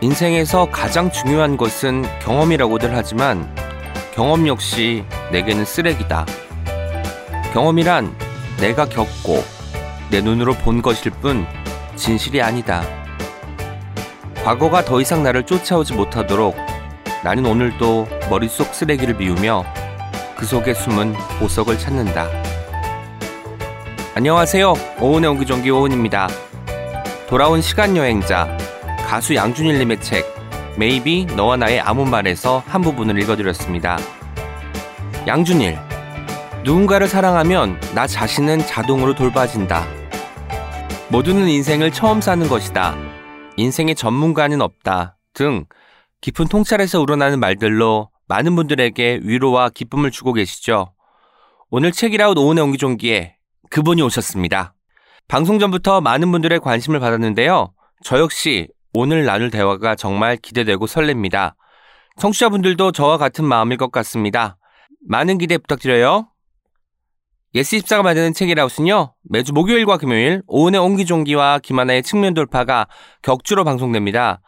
인생에서 가장 중요한 것은 경험이라고들 하지만 경험 역시 내게는 쓰레기다. 경험이란 내가 겪고 내 눈으로 본 것일 뿐 진실이 아니다. 과거가 더 이상 나를 쫓아오지 못하도록 나는 오늘도 머릿속 쓰레기를 비우며 그 속에 숨은 보석을 찾는다. 안녕하세요. 오은의 옹기종기 오은입니다. 돌아온 시간 여행자 가수 양준일님의 책 메이비 너와 나의 아무 말에서 한 부분을 읽어드렸습니다. 양준일 누군가를 사랑하면 나 자신은 자동으로 돌봐진다. 모두는 인생을 처음 사는 것이다. 인생의 전문가는 없다. 등 깊은 통찰에서 우러나는 말들로 많은 분들에게 위로와 기쁨을 주고 계시죠. 오늘 책이라웃 오은의 옹기종기에 그분이 오셨습니다. 방송 전부터 많은 분들의 관심을 받았는데요. 저 역시 오늘 나눌 대화가 정말 기대되고 설렙니다. 청취자분들도 저와 같은 마음일 것 같습니다. 많은 기대 부탁드려요. 예스24가 만드는 책읽아웃은요, 매주 목요일과 금요일, 오은의 옹기종기와 김하나의 측면 돌파가 격주로 방송됩니다.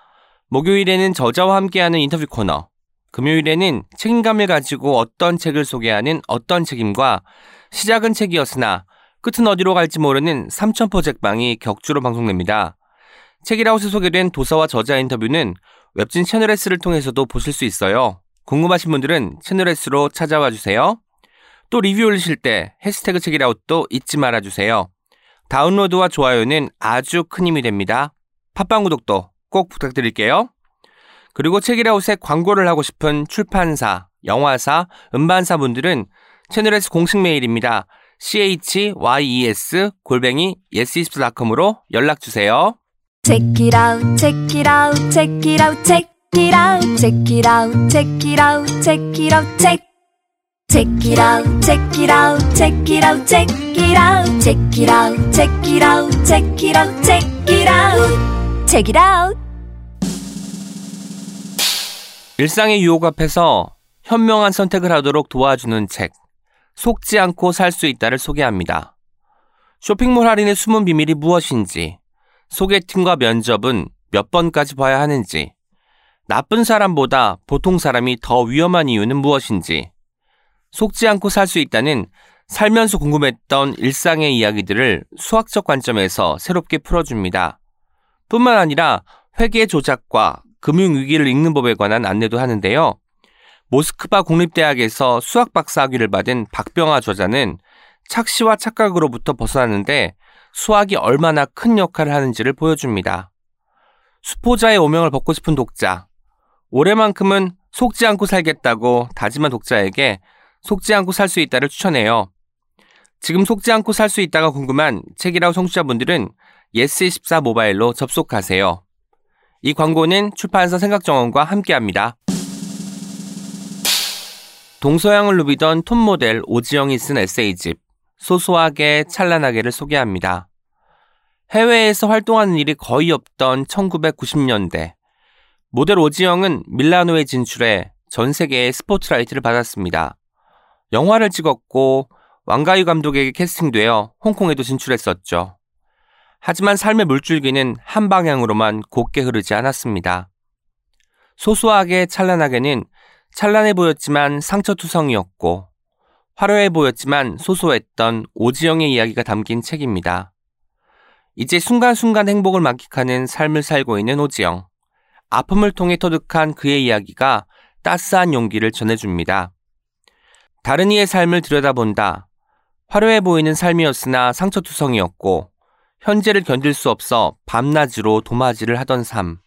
목요일에는 저자와 함께하는 인터뷰 코너, 금요일에는 책임감을 가지고 어떤 책을 소개하는 어떤 책임과 시작은 책이었으나 끝은 어디로 갈지 모르는 삼천포 책방이 격주로 방송됩니다. 책이라웃에 소개된 도서와 저자 인터뷰는 웹진 채널 S를 통해서도 보실 수 있어요. 궁금하신 분들은 채널 S로 찾아와 주세요. 또 리뷰 올리실 때 해시태그 책이라웃도 잊지 말아 주세요. 다운로드와 좋아요는 아주 큰 힘이 됩니다. 팟빵 구독도 꼭 부탁드릴게요. 그리고 책이라웃에 광고를 하고 싶은 출판사, 영화사, 음반사 분들은 채널에서 공식 메일입니다. chyes 골뱅이 yes24.com으로 연락 주세요. Check it out, check it out, check it out, check it out, check it out, check it out, check it out, check. Check it out, check it out, check it out, check it out, check it out, check it out, check it out, check it out, check it out. 일상의 유혹 앞에서 현명한 선택을 하도록 도와주는 책. 속지 않고 살 수 있다를 소개합니다. 쇼핑몰 할인의 숨은 비밀이 무엇인지, 소개팅과 면접은 몇 번까지 봐야 하는지, 나쁜 사람보다 보통 사람이 더 위험한 이유는 무엇인지, 속지 않고 살 수 있다는 살면서 궁금했던 일상의 이야기들을 수학적 관점에서 새롭게 풀어줍니다. 뿐만 아니라 회계 조작과 금융위기를 읽는 법에 관한 안내도 하는데요. 모스크바 국립대학에서 수학 박사 학위를 받은 박병아 저자는 착시와 착각으로부터 벗어나는데 수학이 얼마나 큰 역할을 하는지를 보여줍니다. 수포자의 오명을 벗고 싶은 독자. 올해만큼은 속지 않고 살겠다고 다짐한 독자에게 속지 않고 살 수 있다를 추천해요. 지금 속지 않고 살 수 있다가 궁금한 책이라우 청취자분들은 예스24 모바일로 접속하세요. 이 광고는 출판사 생각정원과 함께합니다. 동서양을 누비던 톱 모델 오지영이 쓴 에세이집 소소하게 찬란하게를 소개합니다. 해외에서 활동하는 일이 거의 없던 1990년대 모델 오지영은 밀라노에 진출해 전 세계의 스포트라이트를 받았습니다. 영화를 찍었고 왕가유 감독에게 캐스팅되어 홍콩에도 진출했었죠. 하지만 삶의 물줄기는 한 방향으로만 곱게 흐르지 않았습니다. 소소하게 찬란하게는 찬란해 보였지만 상처투성이었고 화려해 보였지만 소소했던 오지영의 이야기가 담긴 책입니다. 이제 순간순간 행복을 만끽하는 삶을 살고 있는 오지영. 아픔을 통해 터득한 그의 이야기가 따스한 용기를 전해줍니다. 다른 이의 삶을 들여다본다. 화려해 보이는 삶이었으나 상처투성이었고 현재를 견딜 수 없어 밤낮으로 도마질을 하던 삶.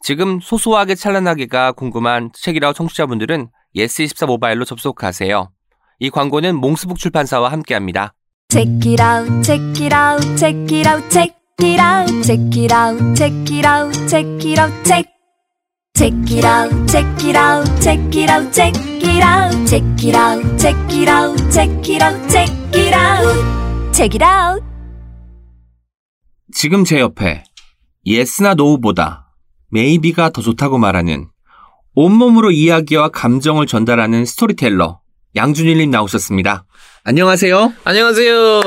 지금 소소하게 찬란하게가 궁금한 책이라우 청취자분들은 예스24 모바일로 접속하세요. 이 광고는 몽스북 출판사와 함께합니다. Check it out, check it out, check it out, check it out, check it out, check it out, check it out, check. Check it out, check it out, check it out, check it out, check it out, check it out, check it out, check it out, check it out. 지금 제 옆에 Yes나 No보다 Maybe가 더 좋다고 말하는 온몸으로 이야기와 감정을 전달하는 스토리텔러 양준일님 나오셨습니다. 안녕하세요. 안녕하세요.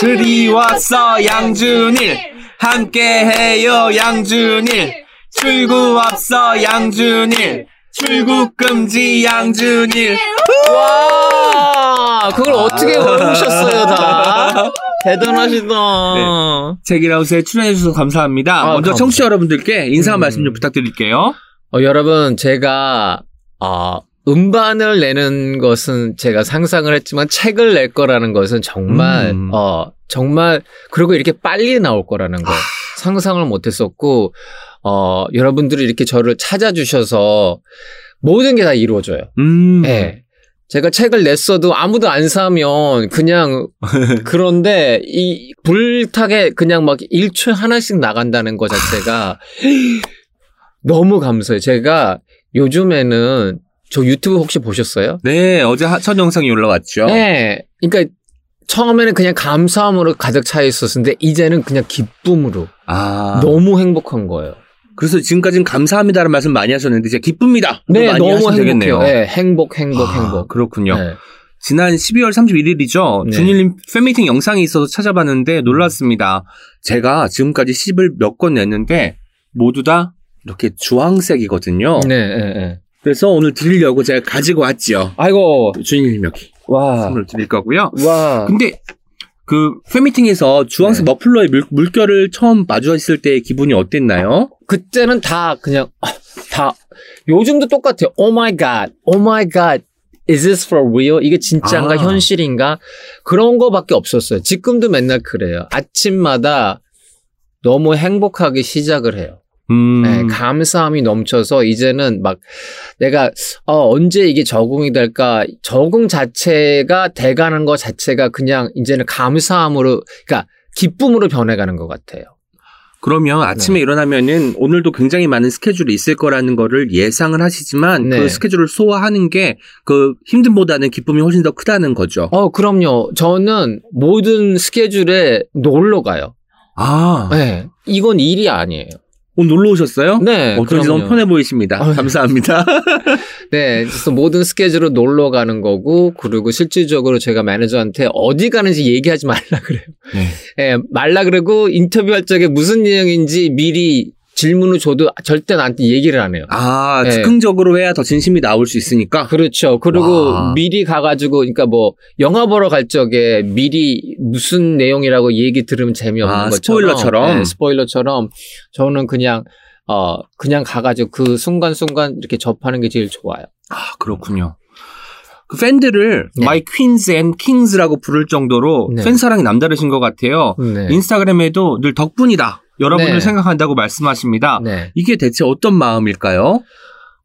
그리웠어 양준일 함께해요 양준일 출구 없어 양준일 출국 금지 양준일 와, 그걸 어떻게 외우셨어요, 다. 대단하시다. 책이라우스에 출연해주셔서 감사합니다. 아, 먼저 감사합니다. 청취자 여러분들께 인사 한 음. 말씀 좀 부탁드릴게요. 어, 여러분, 제가, 어, 음반을 내는 것은 제가 상상을 했지만 책을 낼 거라는 것은 정말, 음. 어, 정말, 그리고 이렇게 빨리 나올 거라는 거 상상을 못 했었고, 어, 여러분들이 이렇게 저를 찾아주셔서 모든 게 다 이루어져요. 음. 예. 제가 책을 냈어도 아무도 안 사면 그냥 그런데 이 불타게 그냥 막 일초에 하나씩 나간다는 것 자체가 너무 감사해요. 제가 요즘에는 저 유튜브 혹시 보셨어요? 네, 어제 하- 첫 영상이 올라왔죠. 네. 그러니까 처음에는 그냥 감사함으로 가득 차 있었는데 이제는 그냥 기쁨으로 아. 너무 행복한 거예요. 그래서 지금까지는 감사합니다라는 말씀 많이 하셨는데 이제 기쁩니다. 네, 너무. 행복해요. 네, 행복, 행복, 아, 행복. 그렇군요. 네. 지난 12월 31일이죠. 네. 준일님 팬미팅 영상이 있어서 찾아봤는데 놀랐습니다. 제가 지금까지 10을 몇건 냈는데 모두 다 이렇게 주황색이거든요. 네, 네, 네. 그래서 오늘 드리려고 제가 가지고 왔지요. 아이고, 준일님 여기 와, 선물 드릴 거고요. 와. 근데 그 팬미팅에서 주황색 네. 머플러의 물, 물결을 처음 마주했을 때 기분이 어땠나요? 그때는 다 그냥 아, 다 요즘도 똑같아요. Oh my god, oh my god, is this for real? 이게 진짜인가 아. 현실인가 그런 거밖에 없었어요. 지금도 맨날 그래요. 아침마다 너무 행복하게 시작을 해요. 음. 네, 감사함이 넘쳐서 이제는 막 내가 어, 언제 이게 적응이 될까 적응 자체가 돼가는 것 자체가 그냥 이제는 감사함으로 그러니까 기쁨으로 변해가는 것 같아요. 그러면 아침에 일어나면은 오늘도 굉장히 많은 스케줄이 있을 거라는 거를 예상을 하시지만 네. 그 스케줄을 소화하는 게 그 힘듦보다는 기쁨이 훨씬 더 크다는 거죠. 어, 그럼요. 저는 모든 스케줄에 놀러 가요. 아, 네. 이건 일이 아니에요. 오늘 놀러 오셨어요? 네. 어쩐지 그럼요. 너무 편해 보이십니다. 아유. 감사합니다. 네. 그래서 모든 스케줄로 놀러 가는 거고, 그리고 실질적으로 제가 매니저한테 어디 가는지 얘기하지 말라 그래요. 네. 예, 말라 그러고 인터뷰할 적에 무슨 내용인지 미리 질문을 줘도 절대 나한테 얘기를 안 해요. 아, 네. 즉흥적으로 해야 더 진심이 나올 수 있으니까. 그렇죠. 그리고 와. 미리 가가지고, 그러니까 뭐, 영화 보러 갈 적에 미리 무슨 내용이라고 얘기 들으면 재미없는 아, 것처럼. 스포일러처럼? 네, 스포일러처럼 저는 그냥, 어, 그냥 가가지고 그 순간순간 이렇게 접하는 게 제일 좋아요. 아, 그렇군요. 그 팬들을 네. My Queens and Kings라고 부를 정도로 네. 팬 사랑이 남다르신 것 같아요. 네. 인스타그램에도 늘 덕분이다. 여러분을 네. 생각한다고 말씀하십니다. 네. 이게 대체 어떤 마음일까요?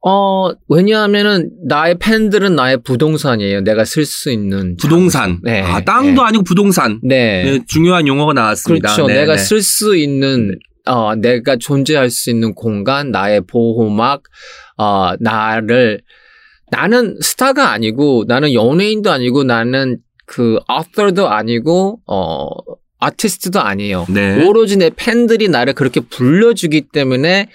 어, 왜냐하면은 나의 팬들은 나의 부동산이에요. 내가 쓸 수 있는. 부동산. 네. 아, 땅도 네. 아니고 부동산. 네. 네, 중요한 용어가 나왔습니다. 그렇죠. 네, 내가 네. 쓸수 있는 어 내가 존재할 수 있는 공간, 나의 보호막, 어 나를 나는 스타가 아니고 나는 연예인도 아니고 나는 그 author도 아니고 어 아티스트도 아니에요. 네. 오로지 내 팬들이 나를 그렇게 불러주기 때문에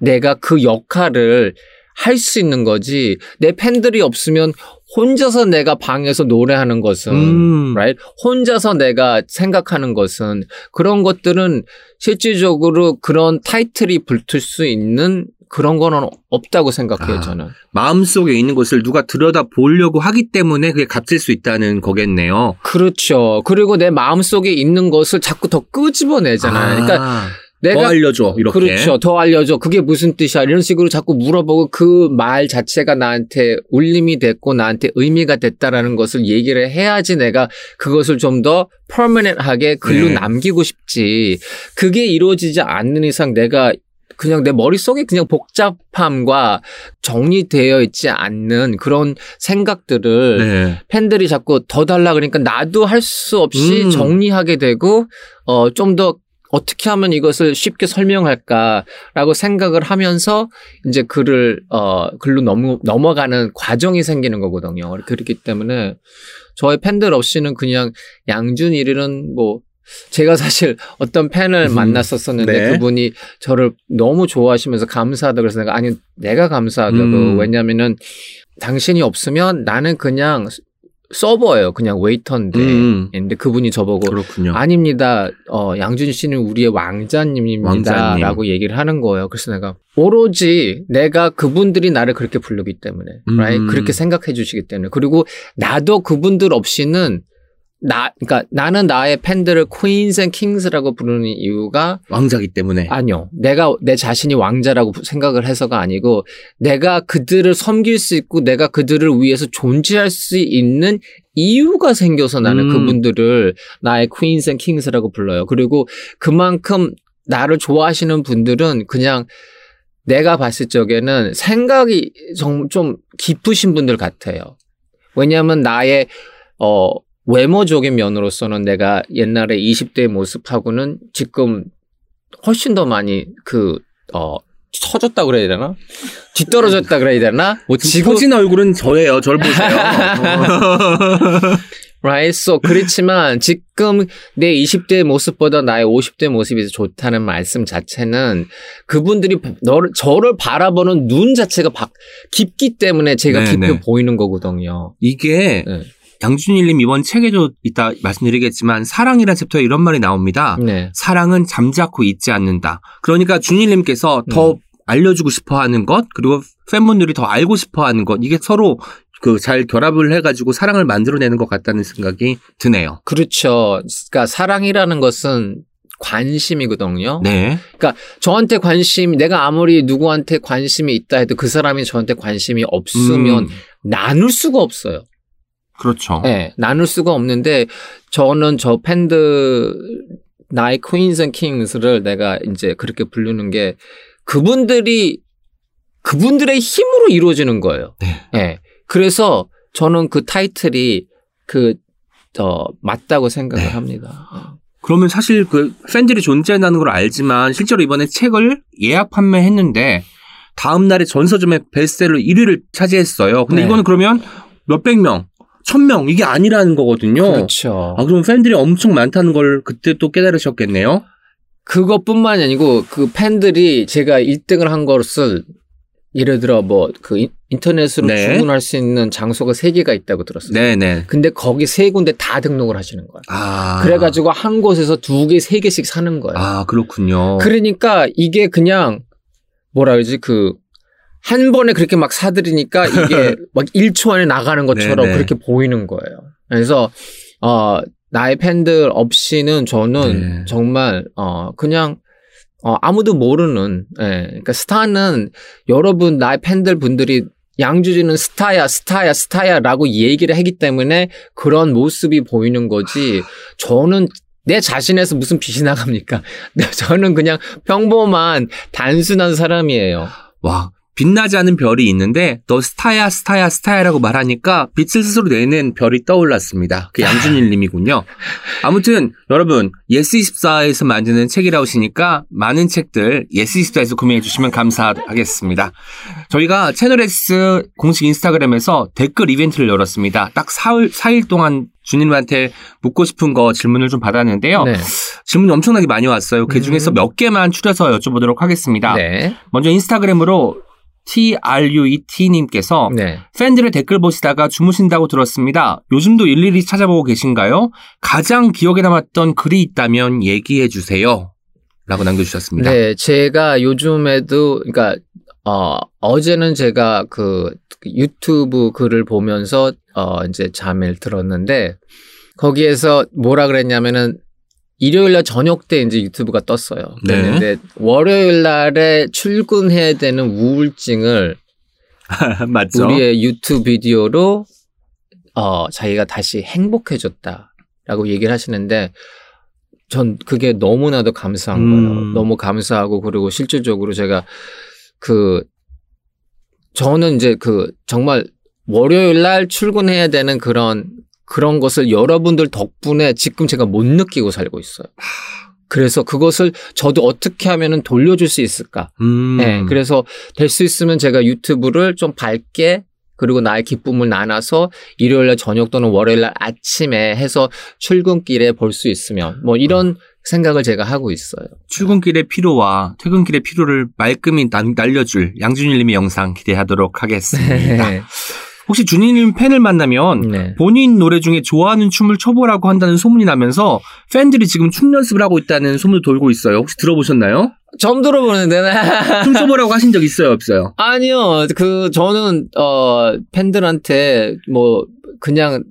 내가 그 역할을 할 수 있는 거지. 내 팬들이 없으면 혼자서 내가 방에서 노래하는 것은 음. right? 혼자서 내가 생각하는 것은 그런 것들은 실질적으로 그런 타이틀이 붙을 수 있는 그런 거는 없다고 생각해요, 아. 저는. 마음속에 있는 것을 누가 들여다 보려고 하기 때문에 그게 값질 수 있다는 거겠네요. 그렇죠. 그리고 내 마음속에 있는 것을 자꾸 더 끄집어내잖아요. 그러니까 아, 내가 더 알려줘 이렇게. 그렇죠. 더 알려줘. 그게 무슨 뜻이야. 이런 식으로 자꾸 물어보고 그 말 자체가 나한테 울림이 됐고 나한테 의미가 됐다라는 것을 얘기를 해야지 내가 그것을 좀 더 퍼머넨트하게 글로 네. 남기고 싶지. 그게 이루어지지 않는 이상 내가 그냥 내 머릿속에 그냥 복잡함과 정리되어 있지 않는 그런 생각들을 네. 팬들이 자꾸 더 달라 그러니까 나도 할 수 없이 음. 정리하게 되고 어 좀더 어떻게 하면 이것을 쉽게 설명할까라고 생각을 하면서 이제 글을 어 글로 넘어 넘어가는 과정이 생기는 거거든요. 그렇기 때문에 저의 팬들 없이는 그냥 양준일은 뭐 제가 사실 어떤 팬을 음, 만났었었는데 네. 그분이 저를 너무 좋아하시면서 감사하다 그래서 내가 아니 내가 감사하다고 음. 왜냐면은 당신이 없으면 나는 그냥 서버예요. 그냥 웨이터인데. 음. 근데 그분이 저보고 그렇군요. 아닙니다. 어, 양준 씨는 우리의 왕자님입니다. 왕자님. 라고 얘기를 하는 거예요. 그래서 내가 오로지 내가 그분들이 나를 그렇게 부르기 때문에, 음. right? 그렇게 생각해 주시기 때문에. 그리고 나도 그분들 없이는 나, 그러니까 나는 나의 팬들을 Queens and Kings라고 부르는 이유가 왕자기 때문에. 아니요. 내가 내 자신이 왕자라고 생각을 해서가 아니고 내가 그들을 섬길 수 있고 내가 그들을 위해서 존재할 수 있는 이유가 생겨서 나는 음. 그분들을 나의 Queens and Kings라고 불러요. 그리고 그만큼 나를 좋아하시는 분들은 그냥 내가 봤을 적에는 생각이 정- 좀 깊으신 분들 같아요. 왜냐하면 나의 어 외모적인 면으로서는 내가 옛날에 20대의 모습하고는 지금 훨씬 더 많이 그, 어, 처졌다 그래야 되나? 뒤떨어졌다 그래야 되나? 뭐 지금, 지고진 얼굴은 저예요. 절 보세요. right? So, 그렇지만 지금 내 20대의 모습보다 나의 50대 모습이 더 좋다는 말씀 자체는 그분들이 너를, 저를 바라보는 눈 자체가 박, 깊기 때문에 제가 네, 깊게 네. 보이는 거거든요. 이게 네. 양준일님 이번 책에도 이따 말씀드리겠지만 사랑이라는 챕터에 이런 말이 나옵니다. 네. 사랑은 잠자코 잊지 않는다. 그러니까 준일님께서 더 음. 알려주고 싶어하는 것 그리고 팬분들이 더 알고 싶어하는 것 이게 서로 그 잘 결합을 해가지고 사랑을 만들어내는 것 같다는 생각이 드네요. 그렇죠. 그러니까 사랑이라는 것은 관심이거든요. 네. 저한테 관심, 내가 아무리 누구한테 관심이 있다 해도 그 사람이 저한테 관심이 없으면 음, 나눌 수가 없어요. 그렇죠. 네, 나눌 수가 없는데 저는 저 팬들 나의 and Kings를 내가 이제 그렇게 부르는 게 그분들이 그분들의 힘으로 이루어지는 거예요. 네. 네. 그래서 저는 그 타이틀이 그, 어, 맞다고 생각을 네. 합니다. 그러면 사실 그 팬들이 존재한다는 걸 알지만 실제로 이번에 책을 예약 판매했는데 다음 날에 전서점의 베스트셀러 1위를 차지했어요. 근데 네. 이거는 그러면 몇백 명, 천명 이게 아니라는 거거든요. 그렇죠. 아 그럼 팬들이 엄청 많다는 걸 그때 또 깨달으셨겠네요. 그것뿐만이 아니고 그 팬들이 제가 1등을 한 것을 예를 들어 뭐 그 인터넷으로 네. 주문할 수 있는 장소가 세 개가 있다고 들었어요. 네네. 근데 거기 세 군데 다 등록을 하시는 거예요. 아 그래가지고 한 곳에서 두 개, 세 개씩 사는 거예요. 아 그렇군요. 그러니까 이게 그냥 뭐라 그러지 그 한 번에 그렇게 막 사들이니까 이게 막 1초 안에 나가는 것처럼 네네. 그렇게 보이는 거예요. 그래서 어 나의 팬들 없이는 저는 네. 정말 어 그냥 어 아무도 모르는 예. 그러니까 스타는 여러분 나의 팬들 분들이 양주진은 스타야, 스타야, 스타야라고 얘기를 하기 때문에 그런 모습이 보이는 거지. 저는 내 자신에서 무슨 빛이 나갑니까? 저는 그냥 평범한 단순한 사람이에요. 와 빛나지 않은 별이 있는데 너 스타야 스타야 스타야라고 말하니까 빛을 스스로 내는 별이 떠올랐습니다. 그 양준일 님이군요. 아무튼 여러분 예스24에서 만드는 책읽아웃이니까 많은 책들 예스24에서 구매해 주시면 감사하겠습니다. 저희가 채널예스 공식 인스타그램에서 댓글 이벤트를 열었습니다. 딱 4일, 4일 동안 준일님한테 묻고 싶은 거 질문을 좀 받았는데요. 네. 질문이 엄청나게 많이 왔어요. 그 중에서 음. 몇 개만 추려서 여쭤보도록 하겠습니다. 네. 먼저 인스타그램으로 TRUET님께서 네. 팬들의 댓글 보시다가 주무신다고 들었습니다. 요즘도 일일이 찾아보고 계신가요? 가장 기억에 남았던 글이 있다면 얘기해 주세요. 라고 남겨주셨습니다. 네, 제가 요즘에도, 그러니까, 어, 어제는 제가 그 유튜브 글을 보면서, 어, 이제 잠을 들었는데, 거기에서 뭐라 그랬냐면은, 일요일 날 저녁 때 이제 유튜브가 떴어요. 네. 그런데 월요일 날에 출근해야 되는 우울증을 맞죠? 우리의 유튜브 비디오로 어 자기가 다시 행복해졌다라고 얘기를 하시는데 전 그게 너무나도 감사한 음. 거예요. 너무 감사하고 그리고 실질적으로 제가 그 저는 이제 그 정말 월요일 날 출근해야 되는 그런 그런 것을 여러분들 덕분에 지금 제가 못 느끼고 살고 있어요. 그래서 그것을 저도 어떻게 하면은 돌려줄 수 있을까? 음. 네, 그래서 될 수 있으면 제가 유튜브를 좀 밝게 그리고 나의 기쁨을 나눠서 일요일 날 저녁 또는 월요일 날 아침에 해서 출근길에 볼 수 있으면 뭐 이런 생각을 제가 하고 있어요. 출근길의 피로와 퇴근길의 피로를 말끔히 남- 날려줄 양준일 님의 영상 기대하도록 하겠습니다. 네. 혹시 준이님 팬을 만나면 네. 본인 노래 중에 좋아하는 춤을 춰보라고 한다는 소문이 나면서 팬들이 지금 춤 연습을 하고 있다는 소문도 돌고 있어요. 혹시 들어보셨나요? 처음 들어보는데. 춤 춰보라고 하신 적 있어요, 없어요? 아니요. 그 저는 어 팬들한테 뭐 그냥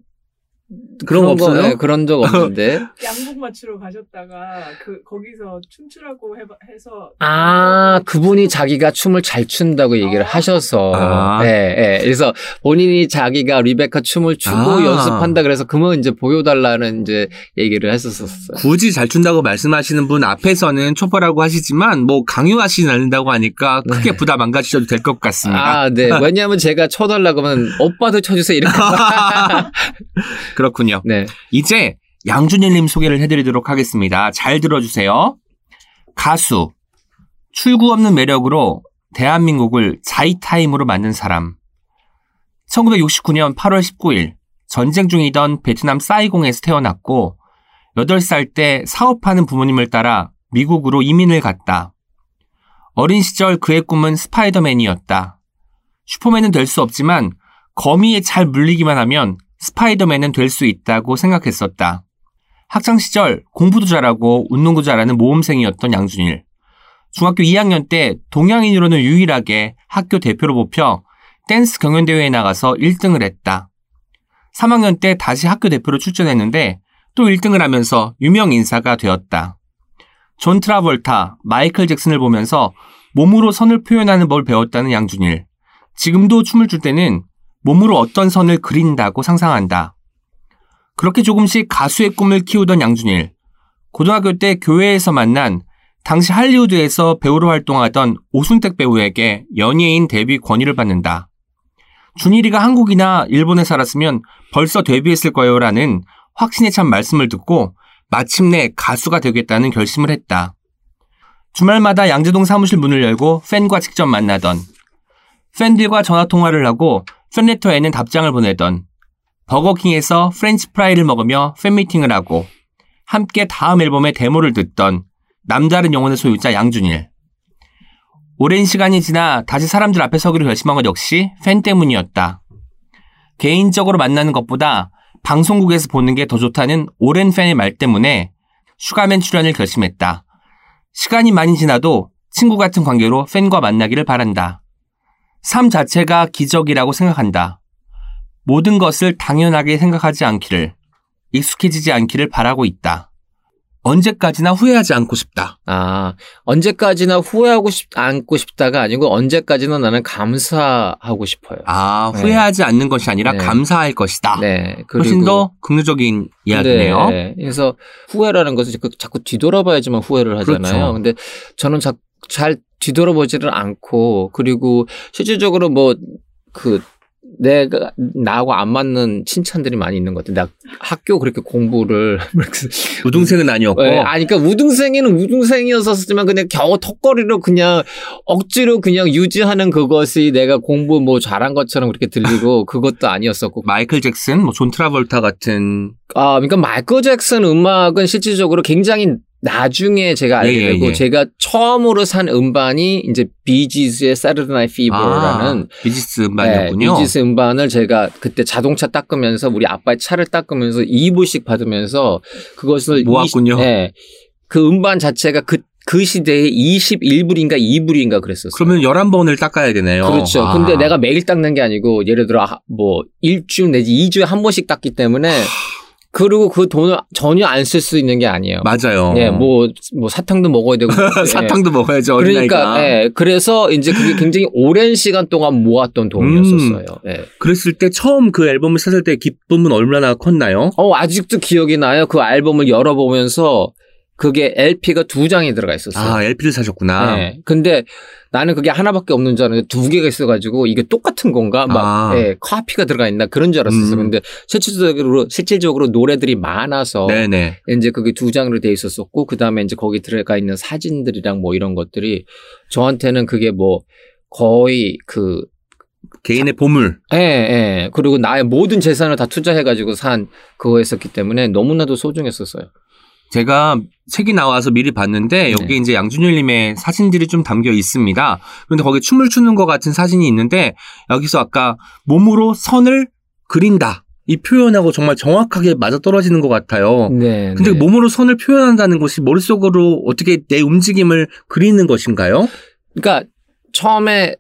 그런 거 없어요? 네, 그런 적 없는데. 양복 맞추러 가셨다가 그 거기서 춤추라고 해봐, 해서 아, 그분이 자기가 춤을 잘 춘다고 얘기를 어. 하셔서. 아. 예, 예. 그래서 본인이 자기가 리베카 춤을 추고 아. 연습한다 그래서 그러면 이제 보여달라는 이제 얘기를 했었었어요. 굳이 잘 춘다고 말씀하시는 분 앞에서는 춰보라고 하시지만 뭐 강요하시진 않는다고 하니까 크게 네. 부담 안 가지셔도 될 것 같습니다. 아, 네. 왜냐하면 제가 쳐달라고 하면 오빠도 쳐주세요. 이렇게. 그렇군요. 네. 이제 양준일님 소개를 해드리도록 하겠습니다. 잘 들어주세요. 가수, 출구 없는 매력으로 대한민국을 자이타임으로 만든 사람. 1969년 8월 19일 전쟁 중이던 베트남 사이공에서 태어났고 8살 때 사업하는 부모님을 따라 미국으로 이민을 갔다. 어린 시절 그의 꿈은 스파이더맨이었다. 슈퍼맨은 될 수 없지만 거미에 잘 물리기만 하면 스파이더맨은 될 수 있다고 생각했었다. 학창 시절 공부도 잘하고 운동도 잘하는 모험생이었던 양준일. 중학교 2학년 때 동양인으로는 유일하게 학교 대표로 뽑혀 댄스 경연대회에 나가서 1등을 했다. 3학년 때 다시 학교 대표로 출전했는데 또 1등을 하면서 유명 인사가 되었다. 존 트라볼타, 마이클 잭슨을 보면서 몸으로 선을 표현하는 법을 배웠다는 양준일. 지금도 춤을 출 때는 몸으로 어떤 선을 그린다고 상상한다. 그렇게 조금씩 가수의 꿈을 키우던 양준일. 고등학교 때 교회에서 만난 당시 할리우드에서 배우로 활동하던 오순택 배우에게 연예인 데뷔 권유를 받는다. 준일이가 한국이나 일본에 살았으면 벌써 데뷔했을 거예요 라는 확신에 찬 말씀을 듣고 마침내 가수가 되겠다는 결심을 했다. 주말마다 양재동 사무실 문을 열고 팬과 직접 만나던 팬들과 전화 통화를 하고 팬레터에는 답장을 보내던 버거킹에서 프렌치 프라이를 먹으며 팬미팅을 하고 함께 다음 앨범의 데모를 듣던 남다른 영혼의 소유자 양준일. 오랜 시간이 지나 다시 사람들 앞에 서기로 결심한 것 역시 팬 때문이었다. 개인적으로 만나는 것보다 방송국에서 보는 게 더 좋다는 오랜 팬의 말 때문에 슈가맨 출연을 결심했다. 시간이 많이 지나도 친구 같은 관계로 팬과 만나기를 바란다. 삶 자체가 기적이라고 생각한다. 모든 것을 당연하게 생각하지 않기를, 익숙해지지 않기를 바라고 있다. 언제까지나 후회하지 않고 싶다. 아, 언제까지나 후회하고 싶, 않고 싶다가 아니고 언제까지나 나는 감사하고 싶어요. 아, 네. 후회하지 않는 것이 아니라 네. 감사할 것이다. 네. 훨씬 더 긍정적인 이야기네요. 네. 그래서 후회라는 것은 자꾸, 자꾸 뒤돌아봐야지만 후회를 하잖아요. 그렇죠. 근데 저는 자, 잘 뒤돌아보지를 않고 그리고 실질적으로 뭐그 내가 나하고 안 맞는 칭찬들이 많이 있는 것 같아요. 나 학교 그렇게 공부를 우등생은 아니었고. 네, 아니, 그러니까 우등생에는 우등생이었었지만 그냥 겨우 턱걸이로 그냥 억지로 그냥 유지하는 그것이 내가 공부 뭐 잘한 것처럼 그렇게 들리고 그것도 아니었었고. 마이클 잭슨, 뭐 존 트라볼타 같은 아, 그러니까 마이클 잭슨 음악은 실질적으로 굉장히 나중에 제가 알게 예, 예, 되고 예. 제가 처음으로 산 음반이 이제 비지스의 Saturday Night Fever라는 아, 비지스 음반이었군요. 네, 비지스 음반을 제가 그때 자동차 닦으면서 우리 아빠의 차를 닦으면서 2부씩 받으면서 그것을 모았군요. 이십- 네, 그 음반 자체가 그, 그 시대에 21불인가 2불인가 그랬었어요. 그러면 11번을 닦아야 되네요. 그렇죠. 아. 근데 내가 매일 닦는 게 아니고 예를 들어 하- 뭐 일주 내지 2주에 한 번씩 닦기 때문에 그리고 그 돈을 전혀 안 쓸 수 있는 게 아니에요. 맞아요. 예, 뭐, 뭐 사탕도 먹어야 되고. 예. 사탕도 먹어야죠. 그러니까, 어린아이가. 예. 그래서 이제 그게 굉장히 오랜 시간 동안 모았던 돈이었었어요. 음. 예. 그랬을 때 처음 그 앨범을 샀을 때 기쁨은 얼마나 컸나요? 어, 아직도 기억이 나요. 그 앨범을 열어보면서 그게 LP가 두 장이 들어가 있었어요. 아, LP를 사셨구나. 네. 근데 나는 그게 하나밖에 없는 줄 알았는데 두 개가 있어가지고 이게 똑같은 건가? 막, 아. 예, 카피가 들어가 있나? 그런 줄 알았었어요. 음. 근데 실질적으로, 실질적으로 노래들이 많아서 네네. 이제 그게 두 장으로 돼 있었었고, 그 다음에 이제 거기 들어가 있는 사진들이랑 뭐 이런 것들이 저한테는 그게 뭐 거의 그, 개인의 보물. 예, 예. 그리고 나의 모든 재산을 다 투자해가지고 산 그거였었기 때문에 너무나도 소중했었어요. 제가 책이 나와서 미리 봤는데 여기 네. 이제 양준일님의 사진들이 좀 담겨 있습니다. 그런데 거기 춤을 추는 것 같은 사진이 있는데 여기서 아까 몸으로 선을 그린다. 이 표현하고 정말 정확하게 맞아 떨어지는 것 같아요. 네. 근데 네. 몸으로 선을 표현한다는 것이 머릿속으로 어떻게 내 움직임을 그리는 것인가요? 그러니까 처음에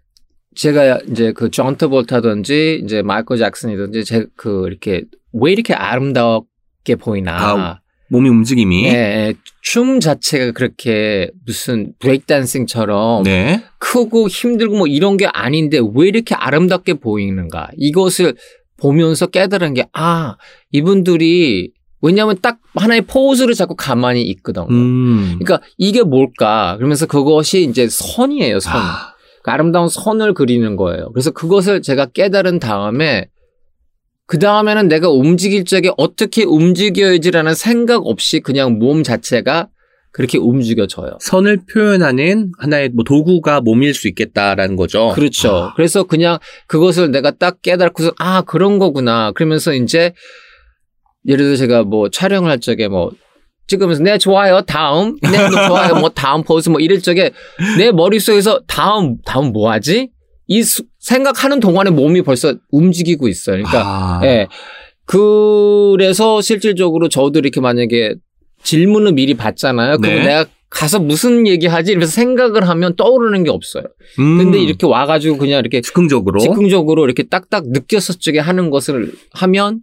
제가 이제 그존 트볼타든지 이제 마이클 잭슨이든지 제 그 이렇게 왜 이렇게 아름답게 보이나. 아, 몸의 움직임이. 예, 예. 춤 자체가 그렇게 무슨 브레이크 댄싱처럼 네. 크고 힘들고 뭐 이런 게 아닌데 왜 이렇게 아름답게 보이는가. 이것을 보면서 깨달은 게, 아, 이분들이 왜냐하면 딱 하나의 포즈를 자꾸 가만히 있거든요. 음. 그러니까 이게 뭘까? 그러면서 그것이 이제 선이에요, 선. 아, 그 아름다운 선을 그리는 거예요. 그래서 그것을 제가 깨달은 다음에 그 다음에는 내가 움직일 적에 어떻게 움직여야지라는 생각 없이 그냥 몸 자체가 그렇게 움직여져요. 선을 표현하는 하나의 뭐 도구가 몸일 수 있겠다라는 거죠. 그렇죠. 그래서 그냥 그것을 내가 딱 깨달고서 아 그런 거구나. 그러면서 이제 예를 들어 제가 뭐 촬영을 할 적에 뭐 찍으면서 네 좋아요 다음 네 좋아요 뭐 다음 포즈 뭐 이럴 적에 내 머릿속에서 다음 다음 뭐 하지 이 수- 생각하는 동안에 몸이 벌써 움직이고 있어요. 그러니까 아, 예. 그래서 실질적으로 저도 이렇게 만약에 질문을 미리 받잖아요. 그럼 네. 내가 가서 무슨 얘기하지? 이러면서 생각을 하면 떠오르는 게 없어요. 음, 근데 이렇게 와가지고 그냥 이렇게 즉흥적으로 즉흥적으로 이렇게 딱딱 느꼈을 적에 하는 것을 하면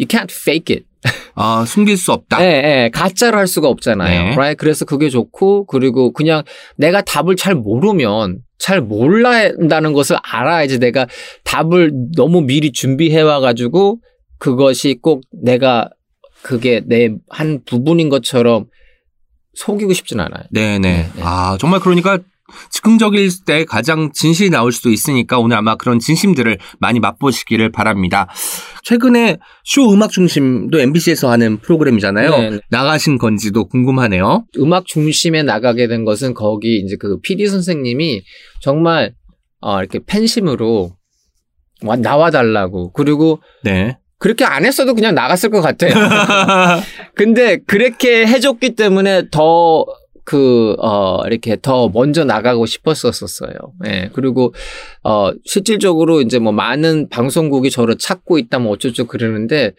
you can't fake it. 아, 숨길 수 없다. 예, 예. 가짜로 할 수가 없잖아요. 네. right? 그래서 그게 좋고 그리고 그냥 내가 답을 잘 모르면 잘 몰라야 한다는 것을 알아야지 내가 답을 너무 미리 준비해 와 가지고 그것이 꼭 내가 그게 내 한 부분인 것처럼 속이고 싶진 않아요. 네네. 네. 아, 정말 그러니까 즉흥적일 때 가장 진실이 나올 수도 있으니까 오늘 아마 그런 진심들을 많이 맛보시기를 바랍니다. 최근에 쇼 음악 중심도 MBC에서 하는 프로그램이잖아요. 네. 나가신 건지도 궁금하네요. 음악 중심에 나가게 된 것은 거기 이제 그 PD 선생님이 정말 어 이렇게 팬심으로 와- 나와달라고 그리고 네. 그렇게 안 했어도 그냥 나갔을 것 같아요. 근데 그렇게 해줬기 때문에 더 그, 어, 이렇게 더 먼저 나가고 싶었었어요. 예. 그리고, 어, 실질적으로 이제 뭐 많은 방송국이 저를 찾고 있다 뭐 어쩌고 그러는데,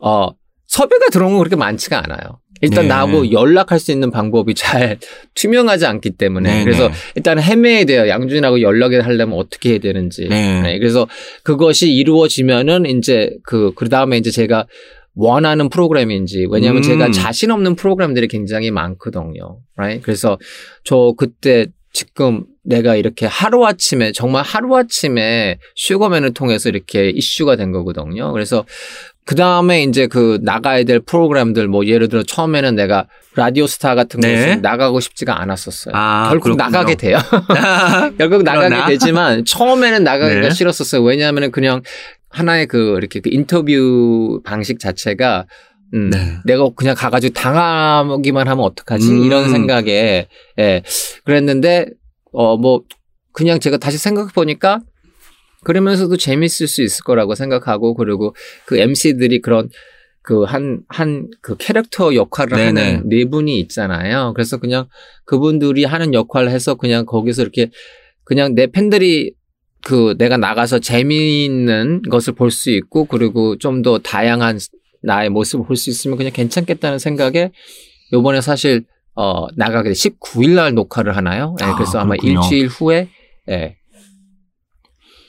어, 섭외가 들어온 건 그렇게 많지가 않아요. 일단 네. 나하고 연락할 수 있는 방법이 잘 투명하지 않기 때문에. 네네. 그래서 일단 헤매야 돼요. 양준이라고 연락을 하려면 어떻게 해야 되는지. 네. 네, 그래서 그것이 이루어지면은 이제 그, 그 다음에 이제 제가 원하는 프로그램인지, 왜냐하면 음. 제가 자신 없는 프로그램들이 굉장히 많거든요. Right? 그래서 저 그때 지금 내가 이렇게 하루아침에, 정말 하루아침에 슈거맨을 통해서 이렇게 이슈가 된 거거든요. 그래서 그 다음에 이제 그 나가야 될 프로그램들, 뭐 예를 들어 처음에는 내가 라디오 스타 같은 네. 것은 나가고 싶지가 않았었어요. 아, 결국 그렇군요. 나가게 돼요. 결국 나가게 그러나? 되지만 처음에는 나가기가 네. 싫었었어요. 왜냐하면 그냥 하나의 그 이렇게 그 인터뷰 방식 자체가 음, 네. 내가 그냥 가가지고 당하기만 하면 어떡하지 음. 이런 생각에 예 그랬는데 어 뭐 그냥 제가 다시 생각해 보니까 그러면서도 재밌을 수 있을 거라고 생각하고 그리고 그 MC들이 그런 그 한 한 그 캐릭터 역할을 네네. 하는 네 분이 있잖아요. 그래서 그냥 그분들이 하는 역할을 해서 그냥 거기서 이렇게 그냥 내 팬들이 그 내가 나가서 재미있는 것을 볼 수 있고 그리고 좀 더 다양한 나의 모습을 볼 수 있으면 그냥 괜찮겠다는 생각에 요번에 사실 어 나가게 돼 19일 날 녹화를 하나요? 예, 아, 그래서 아마 그렇군요. 일주일 후에 예.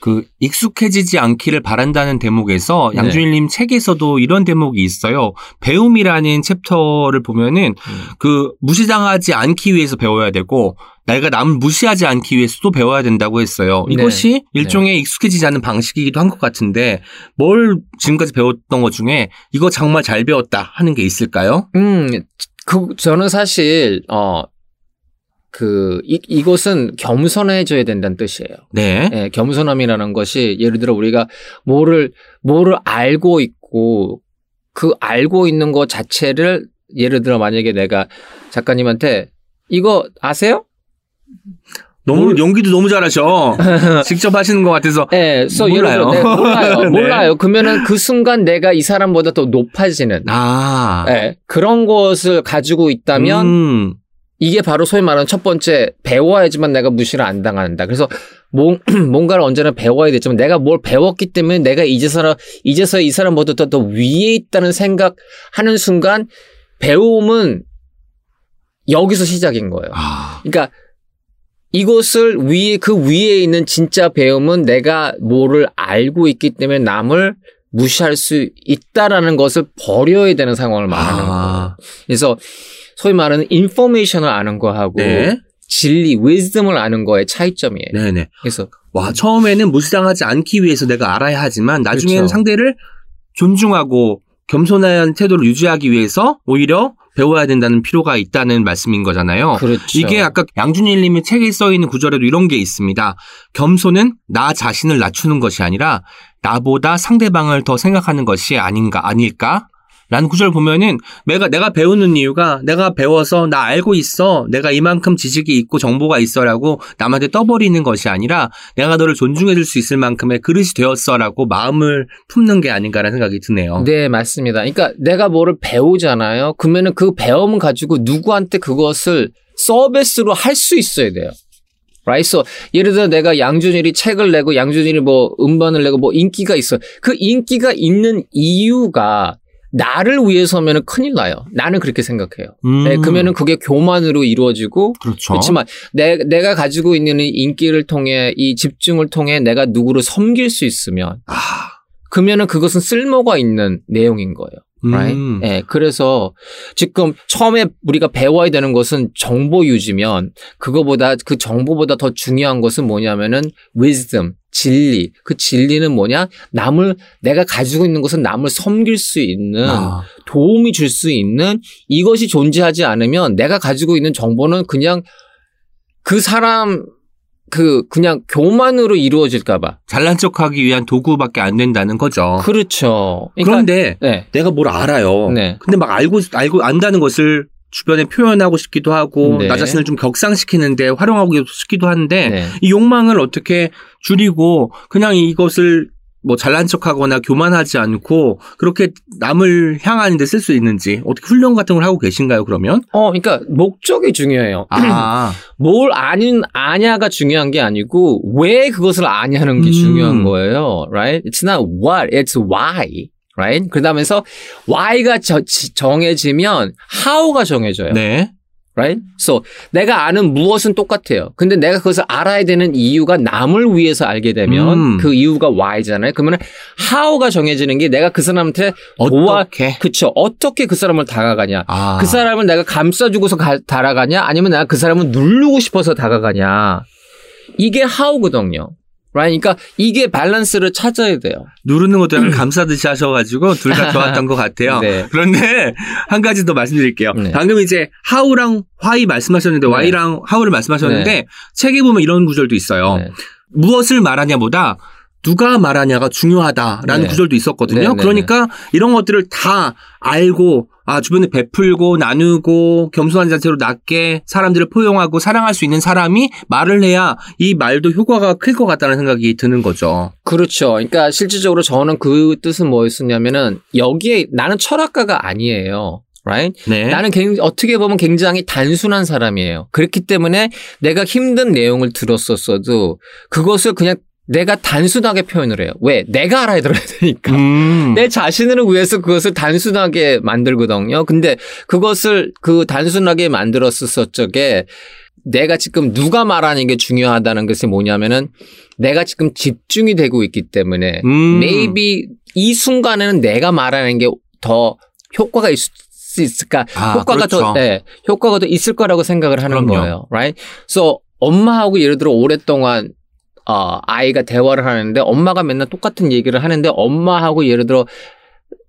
그 익숙해지지 않기를 바란다는 대목에서 네. 양준일님 책에서도 이런 대목이 있어요. 배움이라는 챕터를 보면은 음. 그 무시당하지 않기 위해서 배워야 되고 내가 남을 무시하지 않기 위해서 또 배워야 된다고 했어요. 네. 이것이 일종의 익숙해지지 않는 방식이기도 한 것 같은데 뭘 지금까지 배웠던 것 중에 이거 정말 잘 배웠다 하는 게 있을까요? 음, 그, 저는 사실, 어, 그, 이, 이것은 겸손해져야 된다는 뜻이에요. 네. 예, 겸손함이라는 것이 예를 들어 우리가 뭐를, 뭐를 알고 있고 그 알고 있는 것 자체를 예를 들어 만약에 내가 작가님한테 이거 아세요? 너무 뭘- 연기도 너무 잘하셔. 직접 하시는 것 같아서. 예를 몰라요. 내가 몰라요. 네. 몰라요. 그러면은 그 순간 내가 이 사람보다 더 높아지는 아. 예, 그런 것을 가지고 있다면 음. 이게 바로 소위 말하는 첫 번째 배워야지만 내가 무시를 안 당한다. 그래서 뭔, 뭔가를 언제나 배워야 되지만 내가 뭘 배웠기 때문에 내가 이제서야 이제서 이 사람보다 더, 더 위에 있다는 생각하는 순간 배움은 여기서 시작인 거예요. 아. 그러니까 이것을 위에 그 위에 있는 진짜 배움은 내가 뭐를 알고 있기 때문에 남을 무시할 수 있다라는 것을 버려야 되는 상황을 말하는 거예요. 아. 그래서 소위 말하는 인포메이션을 아는 거하고 네. 진리, wisdom을 아는 거의 차이점이에요. 네네. 그래서 와, 처음에는 무시당하지 않기 위해서 내가 알아야 하지만 나중에는 그렇죠. 상대를 존중하고 겸손한 태도를 유지하기 위해서 오히려 배워야 된다는 필요가 있다는 말씀인 거잖아요. 그렇죠. 이게 아까 양준일 님의 책에 써 있는 구절에도 이런 게 있습니다. 겸손은 나 자신을 낮추는 것이 아니라 나보다 상대방을 더 생각하는 것이 아닌가 아닐까? 라는 구절 보면은 내가 내가 배우는 이유가 내가 배워서 나 알고 있어 내가 이만큼 지식이 있고 정보가 있어라고 남한테 떠버리는 것이 아니라 내가 너를 존중해줄 수 있을 만큼의 그릇이 되었어라고 마음을 품는 게 아닌가라는 생각이 드네요. 네, 맞습니다. 그러니까 내가 뭐를 배우잖아요. 그러면은 그 배움 가지고 누구한테 그것을 서비스로 할 수 있어야 돼요. right? So, 예를 들어 내가 양준일이 책을 내고 양준일이 뭐 음반을 내고 뭐 인기가 있어. 그 인기가 있는 이유가 나를 위해서면은 큰일 나요. 나는 그렇게 생각해요. 음, 네, 그러면은 그게 교만으로 이루어지고 그렇죠. 그렇지만 내, 내가 가지고 있는 이 인기를 통해 이 집중을 통해 내가 누구를 섬길 수 있으면 아, 그러면은 그것은 쓸모가 있는 내용인 거예요. right? 음. 예, 그래서 지금 처음에 우리가 배워야 되는 것은 정보 유지면 그거보다 그 정보보다 더 중요한 것은 뭐냐면은 wisdom, 진리. 그 진리는 뭐냐? 남을 내가 가지고 있는 것은 남을 섬길 수 있는 아, 도움이 줄 수 있는 이것이 존재하지 않으면 내가 가지고 있는 정보는 그냥 그 사람 그 그냥 교만으로 이루어질까 봐. 잘난 척하기 위한 도구밖에 안 된다는 거죠. 그렇죠. 그러니까, 그런데 네. 내가 뭘 알아요. 네. 근데 막 알고 알고 안다는 것을 주변에 표현하고 싶기도 하고 네. 나 자신을 좀 격상시키는데 활용하고 싶기도 한데 네. 이 욕망을 어떻게 줄이고 그냥 이것을 뭐 잘난 척하거나 교만하지 않고 그렇게 남을 향하는 데 쓸 수 있는지 어떻게 훈련 같은 걸 하고 계신가요 그러면? 어, 그러니까 목적이 중요해요. 아, 뭘 아는 아냐가 중요한 게 아니고 왜 그것을 아냐는 게 음. 중요한 거예요. Right? It's not what, it's why. Right? 그다음에서 why가 저- 지- 정해지면 how가 정해져요. 네. Right? So 내가 아는 무엇은 똑같아요. 근데 내가 그것을 알아야 되는 이유가 남을 위해서 알게 되면 음. 그 이유가 why잖아요. 그러면 how가 정해지는 게 내가 그 사람한테 어떻게? 그쵸 어떻게 그 사람을 다가가냐. 아, 그 사람을 내가 감싸주고서 가- 다가가냐 아니면 내가 그 사람을 누르고 싶어서 다가가냐 이게 하우거든요. Right? 그러니까 이게 밸런스를 찾아야 돼요. 누르는 것도 약간 감싸듯이 하셔가지고 둘 다 좋았던 것 같아요. 네. 그런데 한 가지 더 말씀드릴게요. 네. 방금 이제 how랑 why 말씀하셨는데 네. why랑 how를 말씀하셨는데 네. 책에 보면 이런 구절도 있어요. 네. 무엇을 말하냐보다 누가 말하냐가 중요하다라는 네. 구절도 있었거든요. 네, 네, 그러니까 이런 것들을 다 알고 아 주변에 베풀고 나누고 겸손한 자세로 낮게 사람들을 포용하고 사랑할 수 있는 사람이 말을 해야 이 말도 효과가 클 것 같다는 생각이 드는 거죠. 그렇죠. 그러니까 실질적으로 저는 그 뜻은 뭐였었냐면은 여기에 나는 철학가가 아니에요. right? 네. 나는 굉- 어떻게 보면 굉장히 단순한 사람이에요. 그렇기 때문에 내가 힘든 내용을 들었었어도 그것을 그냥 내가 단순하게 표현을 해요. 왜? 내가 알아야 들어야 되니까. 음. 내 자신을 위해서 그것을 단순하게 만들거든요. 근데 그것을 그 단순하게 만들었을 적에 내가 지금 누가 말하는 게 중요하다는 것이 뭐냐면은 내가 지금 집중이 되고 있기 때문에 음. maybe 이 순간에는 내가 말하는 게 더 효과가 있을 수 있을까? 아, 효과가 그렇죠. 더, 네, 효과가 더 있을 거라고 생각을 하는 그럼요. 거예요. right? So 엄마하고 예를 들어 오랫동안 어, 아이가 대화를 하는데 엄마가 맨날 똑같은 얘기를 하는데 엄마하고 예를 들어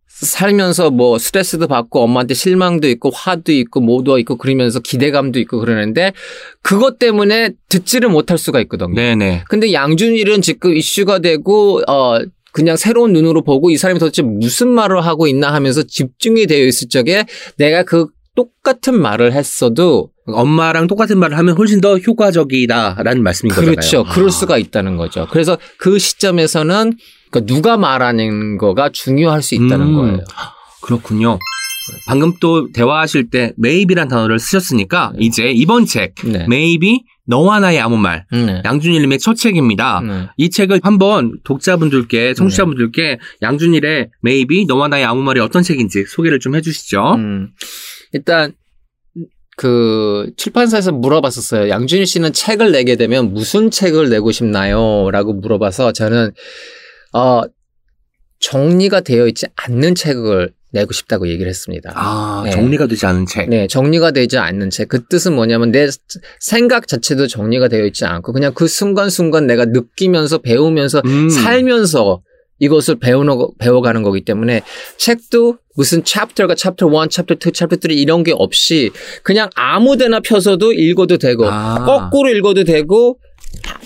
살면서 뭐 스트레스도 받고 엄마한테 실망도 있고 화도 있고 뭐도 있고 그러면서 기대감도 있고 그러는데 그것 때문에 듣지를 못할 수가 있거든요. 네네. 근데 양준일은 지금 이슈가 되고 어 그냥 새로운 눈으로 보고 이 사람이 도대체 무슨 말을 하고 있나 하면서 집중이 되어 있을 적에 내가 그 똑같은 말을 했어도 엄마랑 똑같은 말을 하면 훨씬 더 효과적이다라는 말씀인 그렇죠. 거잖아요. 그럴 수가 있다는 거죠. 그래서 그 시점에서는 그러니까 누가 말하는 거가 중요할 수 있다는 음. 거예요. 그렇군요. 방금 또 대화하실 때 maybe란 단어를 쓰셨으니까 이제 이번 책 네. maybe 너와 나의 아무 말 네. 양준일님의 첫 책입니다. 네. 이 책을 한번 독자분들께 청취자분들께 양준일의 maybe 너와 나의 아무 말이 어떤 책인지 소개를 좀 해주시죠. 음, 일단 그 출판사에서 물어봤었어요. 양준일 씨는 책을 내게 되면 무슨 책을 내고 싶나요? 라고 물어봐서 저는 어 정리가 되어 있지 않는 책을 내고 싶다고 얘기를 했습니다. 아 네. 정리가 되지 않은 책. 네, 정리가 되지 않는 책. 그 뜻은 뭐냐면 내 생각 자체도 정리가 되어 있지 않고 그냥 그 순간순간 내가 느끼면서 배우면서 음. 살면서 이것을 배우는 거- 배워가는 거기 때문에 책도 무슨 챕터가 챕터 1, 챕터 2, 챕터 3 이런 게 없이 그냥 아무 데나 펴서도 읽어도 되고 아. 거꾸로 읽어도 되고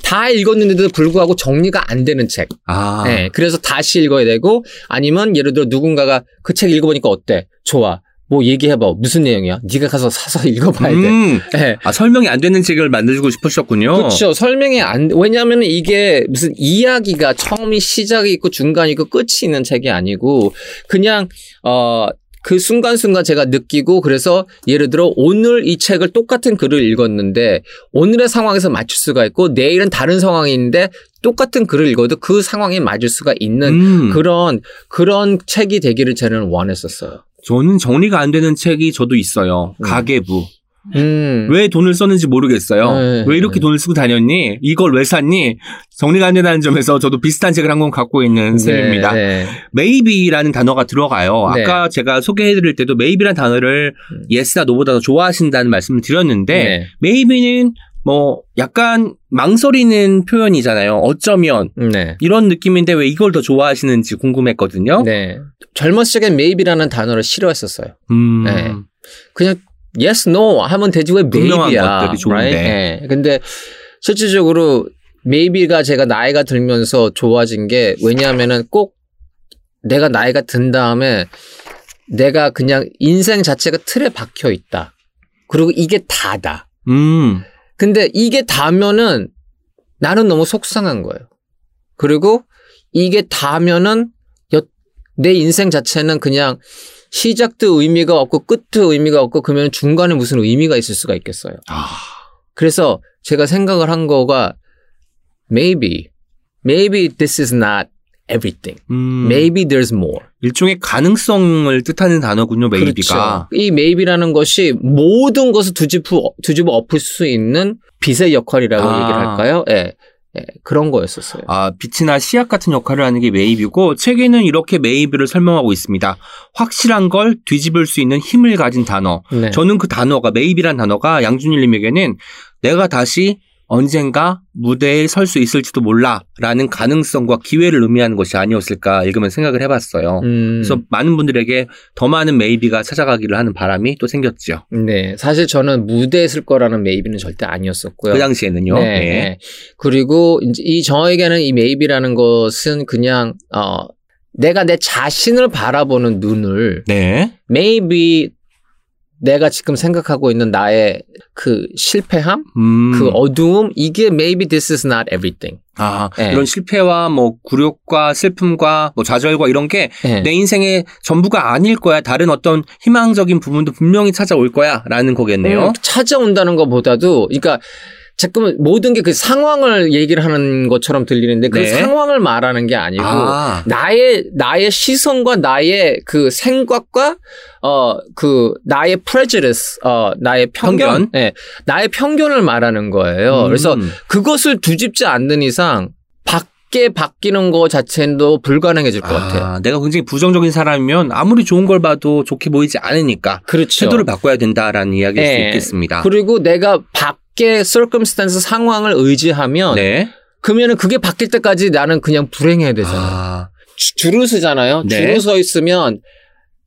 다 읽었는데도 불구하고 정리가 안 되는 책. 아. 네, 그래서 다시 읽어야 되고 아니면 예를 들어 누군가가 그 책 읽어보니까 어때? 좋아. 뭐 얘기해봐. 무슨 내용이야? 네가 가서 사서 읽어봐야 돼. 음. 네. 아, 설명이 안 되는 책을 만들고 싶으셨군요. 그렇죠. 설명이 안 왜냐하면 이게 무슨 이야기가 처음이 시작이 있고 중간이 있고 끝이 있는 책이 아니고 그냥 어. 그 순간순간 제가 느끼고 그래서 예를 들어 오늘 이 책을 똑같은 글을 읽었는데 오늘의 상황에서 맞출 수가 있고 내일은 다른 상황인데 똑같은 글을 읽어도 그 상황에 맞을 수가 있는 음. 그런 그런 책이 되기를 저는 원했었어요. 저는 정리가 안 되는 책이 저도 있어요. 음. 가계부. 음. 왜 돈을 썼는지 모르겠어요. 네, 왜 이렇게 네. 돈을 쓰고 다녔니? 이걸 왜 샀니? 정리가 안 된다는 점에서 저도 비슷한 책을 한 권 갖고 있는 셈입니다. 네, 네. maybe라는 단어가 들어가요. 네. 아까 제가 소개해드릴 때도 maybe라는 단어를 음. yes나 no보다 더 좋아하신다는 말씀을 드렸는데 네. maybe는 뭐 약간 망설이는 표현이잖아요. 어쩌면 네. 이런 느낌인데 왜 이걸 더 좋아하시는지 궁금했거든요. 네. 젊었을 적엔 maybe라는 단어를 싫어했었어요. 음. 네. 그냥 yes, no 하면 되지 왜 maybe야. 것들이 좋은데. right? 네. 근데 실질적으로 maybe가 제가 나이가 들면서 좋아진 게 왜냐하면은 꼭 내가 나이가 든 다음에 내가 그냥 인생 자체가 틀에 박혀 있다. 그리고 이게 다다. 음. 근데 이게 다면은 나는 너무 속상한 거예요. 그리고 이게 다면은 여- 내 인생 자체는 그냥 시작도 의미가 없고 끝도 의미가 없고 그러면 중간에 무슨 의미가 있을 수가 있겠어요. 아. 그래서 제가 생각을 한 거가 maybe maybe this is not everything. 음. maybe there's more. 일종의 가능성을 뜻하는 단어군요, maybe가. 그렇죠. 이 maybe라는 것이 모든 것을 뒤집어, 뒤집어 엎을 수 있는 빛의 역할이라고 아. 얘기를 할까요? 예. 예, 그런 거였었어요. 아, 빛이나 씨앗 같은 역할을 하는 게 maybe고 책에는 이렇게 maybe를 설명하고 있습니다. 확실한 걸 뒤집을 수 있는 힘을 가진 단어. 네. 저는 그 단어가 maybe란 단어가 양준일 님에게는 내가 다시 언젠가 무대에 설 수 있을지도 몰라라는 가능성과 기회를 의미하는 것이 아니었을까 읽으면 생각을 해봤어요. 음, 그래서 많은 분들에게 더 많은 maybe가 찾아가기를 하는 바람이 또 생겼죠. 네. 사실 저는 무대에 쓸 거라는 maybe는 절대 아니었었고요. 그 당시에는요. 네, 예. 네. 그리고 이제 이 저에게는 이 maybe라는 것은 그냥 어 내가 내 자신을 바라보는 눈을 네. maybe 내가 지금 생각하고 있는 나의 그 실패함, 음. 그 어두움 이게 maybe this is not everything. 아, 네. 이런 실패와 뭐 굴욕과 슬픔과 뭐 좌절과 이런 게내 네. 인생의 전부가 아닐 거야. 다른 어떤 희망적인 부분도 분명히 찾아올 거야 라는 거겠네요. 음, 찾아온다는 것보다도 그러니까 잠깐만 모든 게 그 상황을 얘기를 하는 것처럼 들리는데 그 네. 상황을 말하는 게 아니고 아, 나의 나의 시선과 나의 그 생각과 어 그 나의 prejudice 어 나의 편견, 편견? 예, 나의 편견을 말하는 거예요. 음. 그래서 그것을 뒤집지 않는 이상 밖에 바뀌는 거 자체도 불가능해질 것 같아요. 아, 내가 굉장히 부정적인 사람이면 아무리 좋은 걸 봐도 좋게 보이지 않으니까 그렇죠. 태도를 바꿔야 된다라는 이야기일 수 네. 있겠습니다. 그리고 내가 밖에 circumstance 상황을 의지하면 네. 그러면은 그게 바뀔 때까지 나는 그냥 불행해야 되잖아요. 아, 주- 줄을 서잖아요. 네. 줄을 서 있으면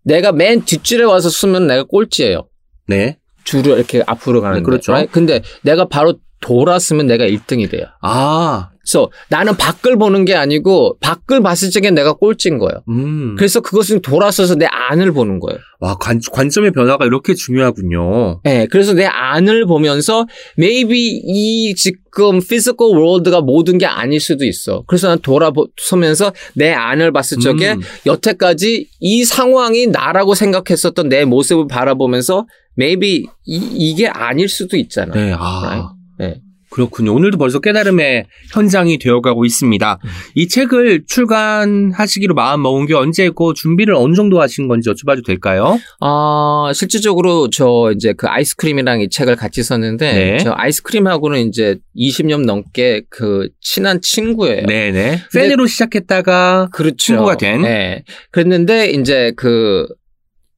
내가 맨 뒷줄에 와서 쓰면 내가 꼴찌예요. 네. 줄을 이렇게 앞으로 가는데. 네, 그렇죠. 근데 내가 바로 돌았으면 내가 1등이 돼요. 아, 그래서 나는 밖을 보는 게 아니고 밖을 봤을 적에 내가 꼴찌인 거예요. 음. 그래서 그것은 돌아서서 내 안을 보는 거예요. 와, 관, 관점의 변화가 이렇게 중요하군요. 네, 그래서 내 안을 보면서 maybe 이 지금 physical world가 모든 게 아닐 수도 있어. 그래서 난 돌아서면서 내 안을 봤을 적에 음. 여태까지 이 상황이 나라고 생각했었던 내 모습을 바라보면서 maybe 이, 게 아닐 수도 있잖아. 네, 아. Right? 네. 그렇군요. 오늘도 벌써 깨달음의 현장이 되어가고 있습니다. 음. 이 책을 출간하시기로 마음 먹은 게 언제고 준비를 어느 정도 하신 건지 여쭤봐도 될까요? 어, 실질적으로 저 이제 그 아이스크림이랑 이 책을 같이 썼는데 네. 저 아이스크림하고는 이제 20년 넘게 그 친한 친구예요. 네네. 팬으로 시작했다가 그렇죠. 친구가 된? 네. 그랬는데 이제 그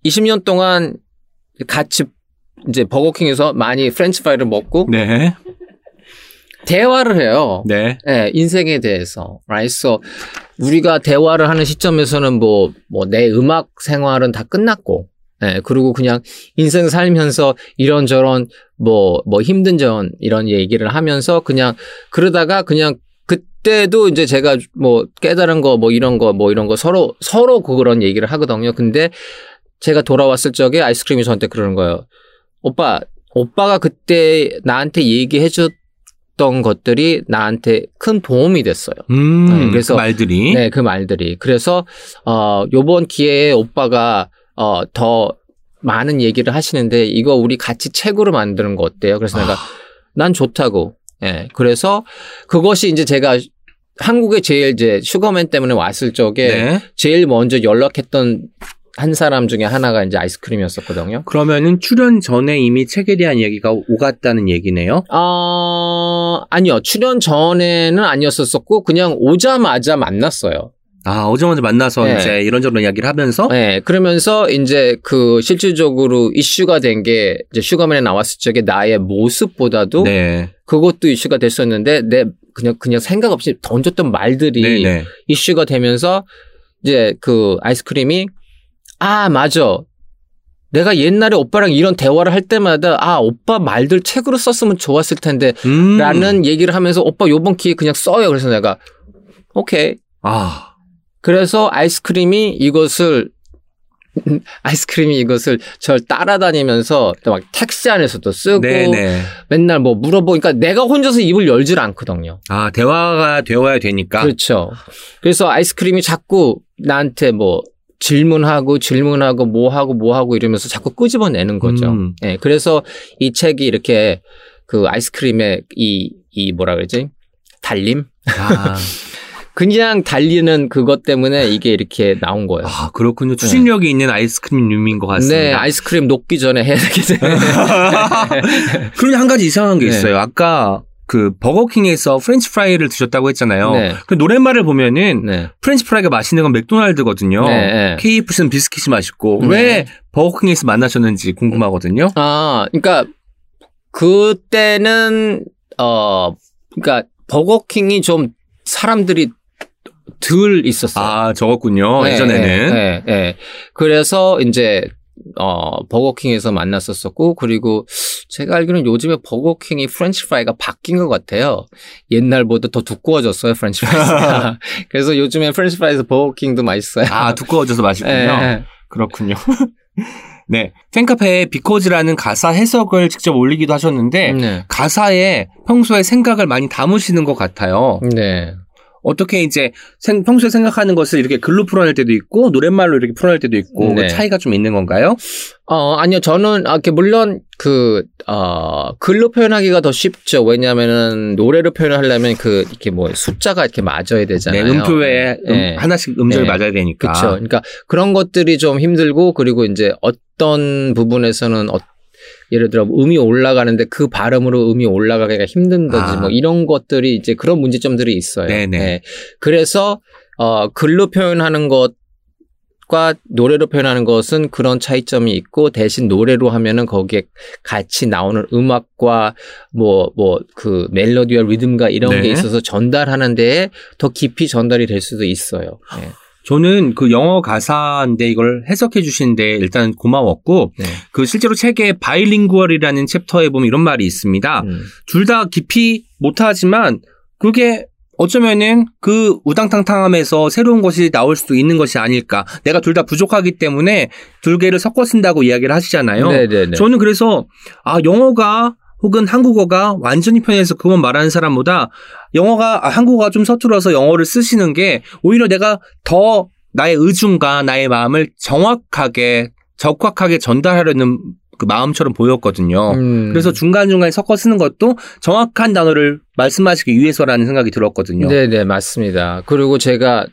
20년 동안 같이 이제 버거킹에서 많이 프렌치 프라이를 먹고 네. 대화를 해요. 네. 네, 인생에 대해서. So 우리가 대화를 하는 시점에서는 뭐, 뭐, 내 음악 생활은 다 끝났고, 예, 그리고 그냥 인생 살면서 이런저런 뭐, 뭐 힘든 점 이런 얘기를 하면서 그냥 그러다가 그냥 그때도 이제 제가 뭐 깨달은 거 뭐 이런 거 뭐 이런 거 서로, 서로 그런 얘기를 하거든요. 근데 제가 돌아왔을 적에 아이스크림이 저한테 그러는 거예요. 오빠, 오빠가 그때 나한테 얘기해 줬던 것들이 나한테 큰 도움이 됐어요. 음, 네, 그래서- 그 말들이. 네, 그 말들이. 그래서 어 요번 기회에 오빠가 어더 많은 얘기를 하시는데 이거 우리 같이 책으로 만드는 거 어때요? 그래서 내가 난 좋다고. 예. 그래서 그것이 이제 제가 한국에 제일 이제 슈거맨 때문에 왔을 적에 네. 제일 먼저 연락했던 한 사람 중에 하나가 이제 아이스크림이었었거든요. 그러면은 출연 전에 이미 책에 대한 얘기가 오갔다는 얘기네요. 어, 아니요. 출연 전에는 아니었었고 그냥 오자마자 만났어요. 아, 어제마저 만나서 네. 이제 이런저런 이야기를 하면서 네, 그러면서 이제 그 실질적으로 이슈가 된 게 이제 슈가맨에 나왔을 적에 나의 모습보다도 네. 그것도 이슈가 됐었는데 내 그냥 그냥 생각 없이 던졌던 말들이 네, 네. 이슈가 되면서 이제 그 아이스크림이 아 맞아 내가 옛날에 오빠랑 이런 대화를 할 때마다 아 오빠 말들 책으로 썼으면 좋았을 텐데 음. 라는 얘기를 하면서 오빠 요번 기회에 그냥 써요 그래서 내가 오케이 아. 그래서 아이스크림이 이것을 아이스크림이 이것을 절 따라다니면서 또막 택시 안에서도 쓰고 네, 네. 맨날 뭐 물어보니까 내가 혼자서 입을 열질 않거든요. 아, 대화가 되어야 되니까. 그렇죠. 그래서 아이스크림이 자꾸 나한테 뭐 질문하고 질문하고 뭐 하고 뭐 하고 이러면서 자꾸 끄집어내는 거죠. 음. 예. 그래서 이 책이 이렇게 그 아이스크림의 이, 이 뭐라 그러지? 달림? 아, 그냥 달리는 그것 때문에 이게 이렇게 나온 거예요. 아, 그렇군요. 추진력이 있는 아이스크림 류인 것 같습니다. 네, 아이스크림 녹기 전에 해야 되겠네. 그런데 한 가지 이상한 게 네. 있어요. 아까 그 버거킹에서 프렌치 프라이를 드셨다고 했잖아요. 네. 그 노랫말을 보면은 네. 프렌치 프라이가 맛있는 건 맥도날드거든요. 네, 네. KFC는 비스킷이 맛있고 네. 왜 버거킹에서 만나셨는지 궁금하거든요. 아, 그러니까 그때는 어, 그러니까 버거킹이 좀 사람들이 덜 있었어요. 아, 적었군요. 네, 예전에는. 네, 네, 네. 그래서 이제 어 버거킹에서 만났었었고 그리고 제가 알기로는 요즘에 버거킹이 프렌치 프라이가 바뀐 것 같아요. 옛날보다 더 두꺼워졌어요 프렌치 프라이가. 그래서 요즘에 프렌치 프라이에서 버거킹도 맛있어요. 아, 두꺼워져서 맛있군요. 네, 네. 그렇군요. 네. 팬카페에 Because라는 가사 해석을 직접 올리기도 하셨는데 네. 가사에 평소에 생각을 많이 담으시는 것 같아요. 네. 어떻게 이제 생- 평소에 생각하는 것을 이렇게 글로 풀어낼 때도 있고 노랫말로 이렇게 풀어낼 때도 있고 네. 그 차이가 좀 있는 건가요? 어, 아니요. 저는, 아, 이렇게 물론, 그, 어, 글로 표현하기가 더 쉽죠. 왜냐면은, 노래로 표현을 하려면 그, 이렇게 뭐, 숫자가 이렇게 맞아야 네, 되잖아요. 음표에 음- 네. 하나씩 음절이 네. 맞아야 되니까. 그쵸. 그러니까 그런 것들이 좀 힘들고, 그리고 이제 어떤 부분에서는, 어, 예를 들어 음이 올라가는데 그 발음으로 음이 올라가기가 힘든다지 아. 뭐 이런 것들이 이제 그런 문제점들이 있어요. 네네. 네. 그래서 어 글로 표현하는 것 과 노래로 표현하는 것은 그런 차이점이 있고 대신 노래로 하면은 거기에 같이 나오는 음악과 뭐 뭐 그 멜로디와 리듬과 이런 네. 게 있어서 전달하는 데에 더 깊이 전달이 될 수도 있어요. 네. 저는 그 영어 가사인데 이걸 해석해 주시는데 일단 고마웠고 네. 그 실제로 책에 바이링구얼이라는 챕터에 보면 이런 말이 있습니다. 음. 둘다 깊이 못하지만 그게 어쩌면은 그 우당탕탕함에서 새로운 것이 나올 수도 있는 것이 아닐까. 내가 둘 다 부족하기 때문에 둘 개를 섞어 쓴다고 이야기를 하시잖아요. 네네네. 저는 그래서 아 영어가 혹은 한국어가 완전히 편해서 그건 말하는 사람보다 영어가 아, 한국어가 좀 서툴어서 영어를 쓰시는 게 오히려 내가 더 나의 의중과 나의 마음을 정확하게 적확하게 전달하려는 그 마음처럼 보였거든요. 음. 그래서 중간중간에 섞어 쓰는 것도 정확한 단어를 말씀하시기 위해서라는 생각이 들었거든요. 네네 맞습니다. 그리고 제가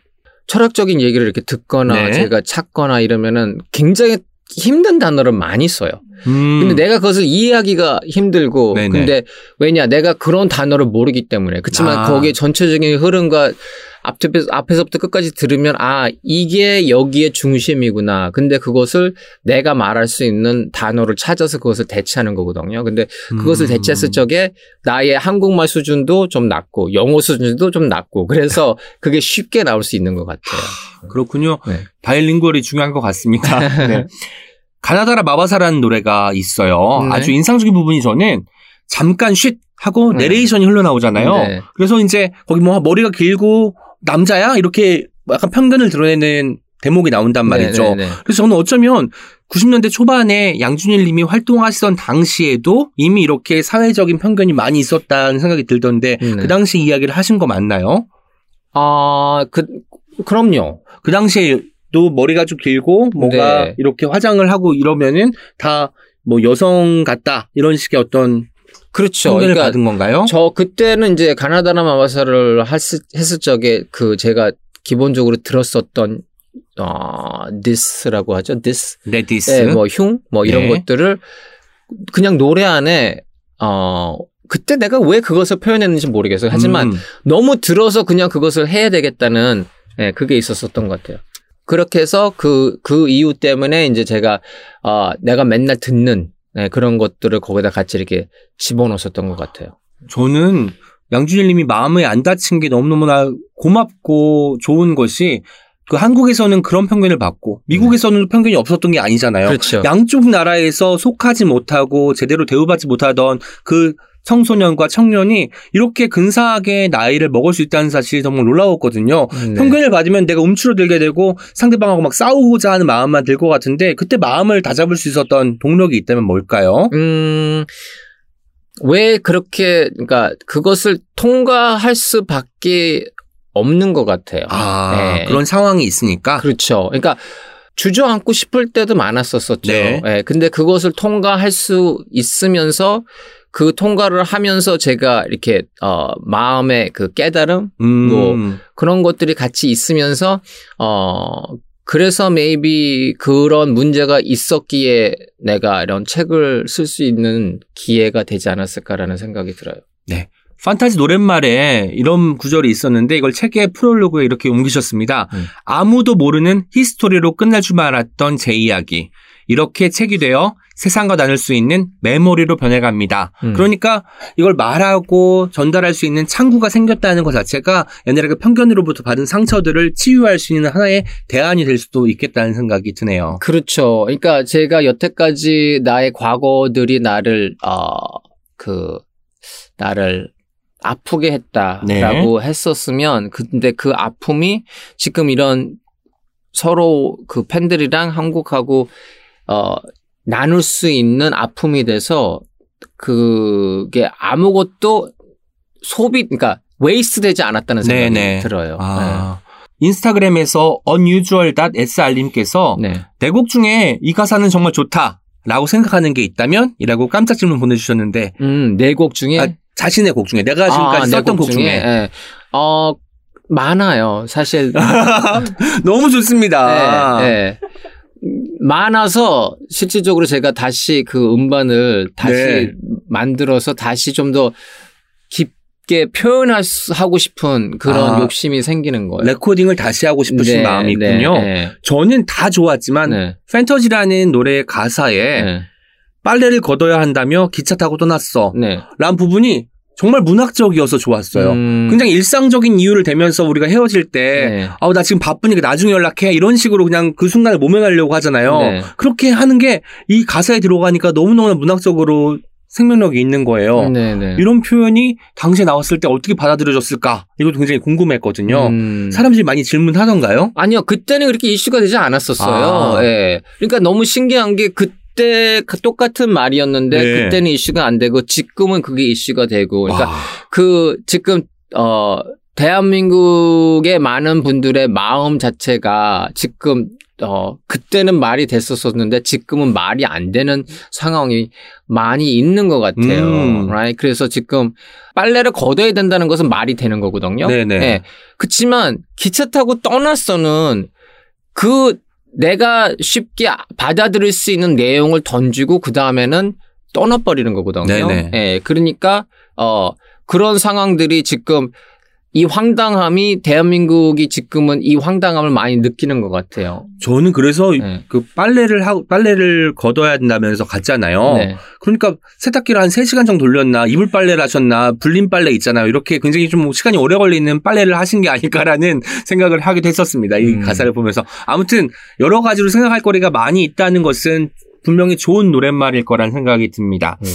철학적인 얘기를 이렇게 듣거나 네. 제가 찾거나 이러면은 굉장히 힘든 단어를 많이 써요. 음. 근데 내가 그것을 이해하기가 힘들고 네네. 근데 왜냐 내가 그런 단어를 모르기 때문에 그렇지만 아. 거기에 전체적인 흐름과 앞에서, 앞에서부터 끝까지 들으면 아 이게 여기의 중심이구나 근데 그것을 내가 말할 수 있는 단어를 찾아서 그것을 대체하는 거거든요 근데 그것을 음. 대체했을 적에 나의 한국말 수준도 좀 낮고 영어 수준도 좀 낮고 그래서 그게 쉽게 나올 수 있는 것 같아요 그렇군요. 네. 바일링구얼이 중요한 것 같습니다. 네. 가나다라 마바사라는 노래가 있어요. 네. 아주 인상적인 부분이 저는 잠깐 쉿 하고 네. 내레이션이 흘러나오잖아요. 네. 그래서 이제 거기 뭐 머리가 길고 남자야 이렇게 약간 편견을 드러내는 대목이 나온단 말이죠. 네, 네, 네. 그래서 저는 어쩌면 90년대 초반에 양준일 님이 활동하시던 당시에도 이미 이렇게 사회적인 편견이 많이 있었다는 생각이 들던데 네. 그 당시 이야기를 하신 거 맞나요? 아, 그, 그럼요. 그 당시에도 머리가 좀 길고 뭔가 네. 이렇게 화장을 하고 이러면은 다 뭐 여성 같다 이런 식의 어떤 그렇죠. 그러니까 받은 건가요? 저 그때는 이제 가나다라마바사를 했을, 했을 적에 그 제가 기본적으로 들었었던 어 diss라고 하죠. diss. 네, 뭐 흉, 뭐 이런 네. 것들을 그냥 노래 안에 어 그때 내가 왜 그것을 표현했는지 모르겠어요. 하지만 음. 너무 들어서 그냥 그것을 해야 되겠다는 예, 그게 있었었던 것 같아요. 그렇게 해서 그, 그 이유 때문에 이제 제가, 어, 내가 맨날 듣는 예, 그런 것들을 거기다 같이 이렇게 집어넣었었던 것 같아요. 저는 양준일 님이 마음에 안 다친 게 너무너무나 고맙고 좋은 것이 그 한국에서는 그런 편견을 받고 미국에서는 편견이 없었던 게 아니잖아요. 그렇죠. 양쪽 나라에서 속하지 못하고 제대로 대우받지 못하던 그 청소년과 청년이 이렇게 근사하게 나이를 먹을 수 있다는 사실이 정말 놀라웠거든요. 네. 편견을 받으면 내가 움츠러들게 되고 상대방하고 막 싸우고자 하는 마음만 들 것 같은데 그때 마음을 다잡을 수 있었던 동력이 있다면 뭘까요? 음, 왜 그렇게, 그러니까 그것을 통과할 수밖에 없는 것 같아요. 아 네. 그런 상황이 있으니까 그렇죠. 그러니까 주저앉고 싶을 때도 많았었었죠. 네. 예, 근데 그것을 통과할 수 있으면서 그 통과를 하면서 제가 이렇게 어 마음의 그 깨달음 음, 뭐 그런 것들이 같이 있으면서 어 그래서 maybe 그런 문제가 있었기에 내가 이런 책을 쓸 수 있는 기회가 되지 않았을까라는 생각이 들어요. 판타지 노랫말에 이런 구절이 있었는데 이걸 책의 프롤로그에 이렇게 옮기셨습니다. 음. 아무도 모르는 history로 끝날 줄 알았던 제 이야기. 이렇게 책이 되어 세상과 나눌 수 있는 메모리로 변해갑니다. 음. 그러니까 이걸 말하고 전달할 수 있는 창구가 생겼다는 것 자체가 옛날에 그 편견으로부터 받은 상처들을 치유할 수 있는 하나의 대안이 될 수도 있겠다는 생각이 드네요. 그렇죠. 그러니까 제가 여태까지 나의 과거들이 나를 어그 나를 아프게 했다라고 했었으면 근데 그 아픔이 지금 이런 서로 그 팬들이랑 한국하고 어 나눌 수 있는 아픔이 돼서 그게 아무것도 소비 그러니까 waste 되지 않았다는 생각이 네네. 들어요. 아, 인스타그램에서 unusual.sr님께서 네. 내곡 중에 이 가사는 정말 좋다. 라고 생각하는 게 있다면? 이라고 깜짝 질문 보내주셨는데, 음, 네곡 중에 아, 자신의 곡 중에, 내가 지금까지 네 썼던 곡 중에. 예. 어, 많아요. 사실. 너무 좋습니다. 네, 네. 많아서 실질적으로 제가 다시 그 음반을 다시 네. 만들어서 다시 좀 더 깊게 표현하고 싶은 그런 아. 욕심이 생기는 거예요. 레코딩을 다시 하고 싶으신 네, 마음이 네, 있군요. 네, 저는 다 좋았지만, 네, 팬터지라는 노래 가사에 네, 빨래를 걷어야 한다며 기차 타고 떠났어. 네. 라는 부분이 정말 문학적이어서 좋았어요. 음. 굉장히 일상적인 이유를 대면서 우리가 헤어질 때 네. 아우 나 지금 바쁘니까 나중에 연락해 이런 식으로 그냥 그 순간을 모면하려고 하잖아요. 네. 그렇게 하는 게 이 가사에 들어가니까 너무너무 문학적으로 생명력이 있는 거예요. 네네. 이런 표현이 당시에 나왔을 때 어떻게 받아들여졌을까? 이것도 굉장히 궁금했거든요. 음. 사람들이 많이 질문하던가요? 아니요, 그때는 그렇게 이슈가 되지 않았었어요. 아. 예. 그러니까 너무 신기한 게 그 때그 똑같은 말이었는데 네. 그때는 이슈가 안 되고 지금은 그게 이슈가 되고 그러니까 와. 그 지금 어 대한민국의 많은 분들의 마음 자체가 지금 어 그때는 말이 됐었었는데 지금은 말이 안 되는 상황이 많이 있는 것 같아요. 음. right? 그래서 지금 빨래를 걷어야 된다는 것은 말이 되는 거거든요. 네네. 예. 그치만 기차 타고 떠났어는 그 내가 쉽게 받아들일 수 있는 내용을 던지고 그 다음에는 떠나버리는 거거든요. 네네. 예. 그러니까 어 그런 상황들이 지금 이 황당함이 대한민국이 지금은 이 황당함을 많이 느끼는 것 같아요. 저는 그래서 네. 그 빨래를 하고 빨래를 걷어야 된다면서 갔잖아요. 네. 그러니까 세탁기를 한 3시간 정도 돌렸나 이불 빨래를 하셨나 불린 빨래 있잖아요. 이렇게 굉장히 좀 시간이 오래 걸리는 빨래를 하신 게 아닐까라는 생각을 하기도 했었습니다. 이 음. 가사를 보면서 아무튼 여러 가지로 생각할 거리가 많이 있다는 것은 분명히 좋은 노랫말일 거란 생각이 듭니다. 네.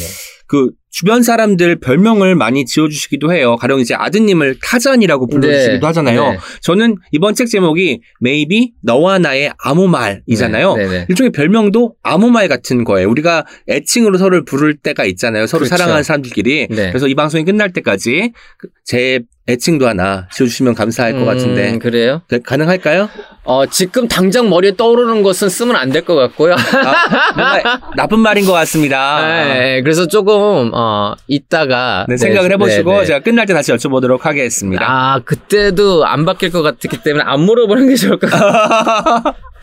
그 주변 사람들 별명을 많이 지어주시기도 해요. 가령 이제 아드님을 타잔이라고 불러주시기도 네. 하잖아요. 네. 저는 이번 책 제목이 Maybe 너와 나의 아무 말이잖아요. 네, 네. 일종의 별명도 아무 말 같은 거예요. 우리가 애칭으로 서로를 부를 때가 있잖아요. 서로 그렇죠. 사랑하는 사람들끼리. 네. 그래서 이 방송이 끝날 때까지 그제 애칭도 하나 지어주시면 감사할 것 같은데 음, 그래요? 네, 가능할까요? 어, 지금 당장 머리에 떠오르는 것은 쓰면 안 될 것 같고요. 아, 뭔가 나쁜 말인 것 같습니다. 네, 그래서 조금 어 이따가 네, 생각을 네, 해보시고 네, 네. 제가 끝날 때 다시 여쭤보도록 하겠습니다. 아 그때도 안 바뀔 것 같았기 때문에 안 물어보는 게 좋을 것 같아요.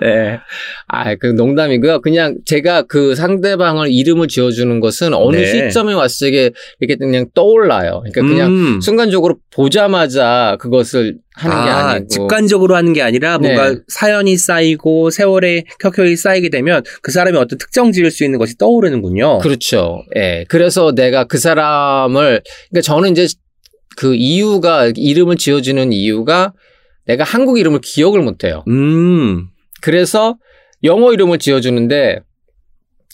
네. 아, 그 농담이고요. 그냥 제가 그 상대방을 이름을 지어주는 것은 어느 네. 시점에 왔을 때 이렇게 그냥 떠올라요. 그러니까 그냥 음. 순간적으로 보자마자 그것을 하는 게 아, 아니고. 직관적으로 하는 게 아니라 뭔가 네. 사연이 쌓이고 세월에 켜켜이 쌓이게 되면 그 사람이 어떤 특정 지을 수 있는 것이 떠오르는군요. 그렇죠. 예. 그래서 내가 그 사람을, 그러니까 저는 이제 그 이유가, 이름을 지어주는 이유가 내가 한국 이름을 기억을 못해요. 음. 그래서 영어 이름을 지어주는데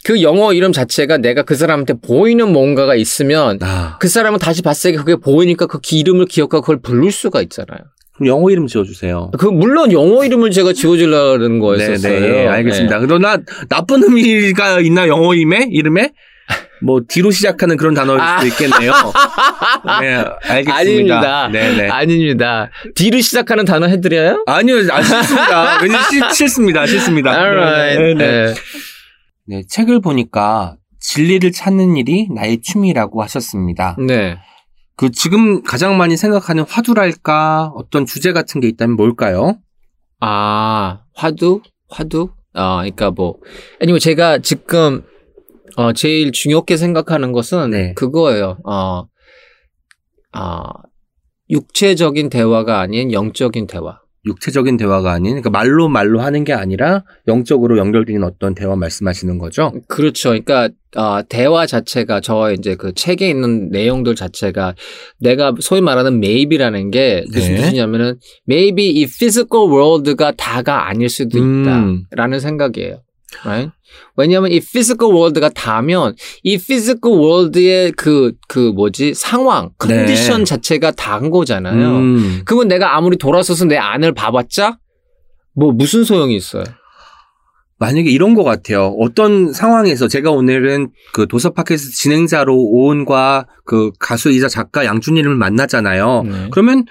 그 영어 이름 자체가 내가 그 사람한테 보이는 뭔가가 있으면 아, 그 사람은 다시 봤을 때 그게 보이니까 그 기- 이름을 기억하고 그걸 부를 수가 있잖아요. 그럼 영어 이름 지어주세요. 그 물론 영어 이름을 제가 지어주려는 거였었어요. 네, 알겠습니다. 그러나 나쁜 의미가 있나 영어 이름에? 이름에? 뭐 D로 시작하는 그런 단어일 수도 아. 있겠네요. 네, 알겠습니다. 아닙니다. 네네. 아닙니다. D로 시작하는 단어 해드려요? 아니요, 안 싫습니다. 왠지 싫, 싫습니다. 싫습니다. Alright. 네, 네, 네. 네. 네, 책을 보니까 진리를 찾는 일이 나의 취미라고 하셨습니다. 네. 그 지금 가장 많이 생각하는 화두랄까 어떤 주제 같은 게 있다면 뭘까요? 아, 화두? 화두? 아, 그러니까 뭐, 아니면 제가 지금, 어, 제일 중요하게 생각하는 것은 네. 그거예요. 어, 아, 육체적인 대화가 아닌 영적인 대화. 육체적인 대화가 아닌 그러니까 말로 말로 하는 게 아니라 영적으로 연결되는 어떤 대화 말씀하시는 거죠? 그렇죠. 그러니까 어, 대화 자체가 저 이제 그 책에 있는 내용들 자체가 내가 소위 말하는 maybe라는 게 무슨 네. 뜻이냐면은 maybe 이 physical world가 다가 아닐 수도 음. 있다라는 생각이에요. Right? 왜냐하면 이 physical world가 다면 이 physical world의 그 그 뭐지 상황 네. 컨디션 자체가 다인 거잖아요. 음. 그러면 내가 아무리 돌아서서 내 안을 봐봤자 뭐 무슨 소용이 있어요? 만약에 이런 것 같아요. 어떤 상황에서 제가 오늘은 그 도서 팟캐스트 진행자로 오은과 그 가수이자 작가 양준일을 만났잖아요. 네. 그러면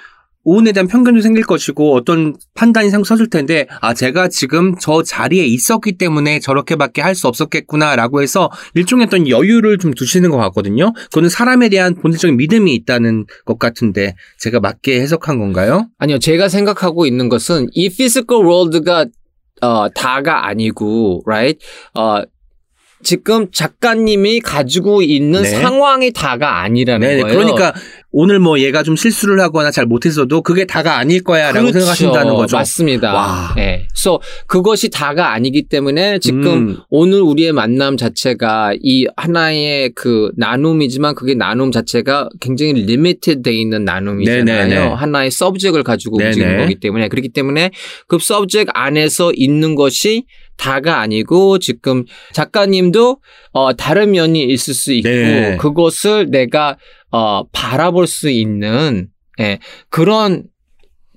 오은에 대한 편견도 생길 것이고 어떤 판단이 상 서질 텐데 아 제가 지금 저 자리에 있었기 때문에 저렇게밖에 할 수 없었겠구나라고 해서 일종의 어떤 여유를 좀 두시는 것 같거든요. 그거는 사람에 대한 본질적인 믿음이 있다는 것 같은데 제가 맞게 해석한 건가요? 아니요, 제가 생각하고 있는 것은 이 physical world가 어, 다가 아니고, right? 어, 지금 작가님이 가지고 있는 네. 상황이 다가 아니라는 네, 거예요. 그러니까 오늘 뭐 얘가 좀 실수를 하거나 잘 못했어도 그게 다가 아닐 거야라고 그렇죠. 생각하신다는 거죠. 맞습니다. 와. 예. 그래서 그것이 다가 아니기 때문에 지금 음. 오늘 우리의 만남 자체가 이 하나의 그 나눔이지만 그게 나눔 자체가 굉장히 limited 돼 있는 나눔이잖아요. 네네네. 하나의 subject를 가지고 네네. 움직이는 거기 때문에 그렇기 때문에 그 subject 안에서 있는 것이 다가 아니고 지금 작가님도 어 다른 면이 있을 수 있고 네. 그것을 내가 어 바라볼 수 있는 예, 그런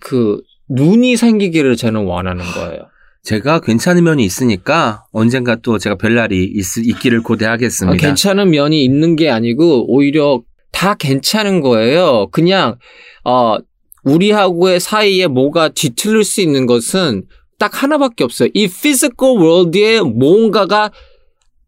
그 눈이 생기기를 저는 원하는 거예요. 제가 괜찮은 면이 있으니까 언젠가 또 제가 별날이 있, 있기를 아, 고대하겠습니다. 괜찮은 면이 있는 게 아니고 오히려 다 괜찮은 거예요. 그냥 어 우리하고의 사이에 뭐가 뒤틀릴 수 있는 것은 딱 하나밖에 없어요. 이 physical world에 뭔가가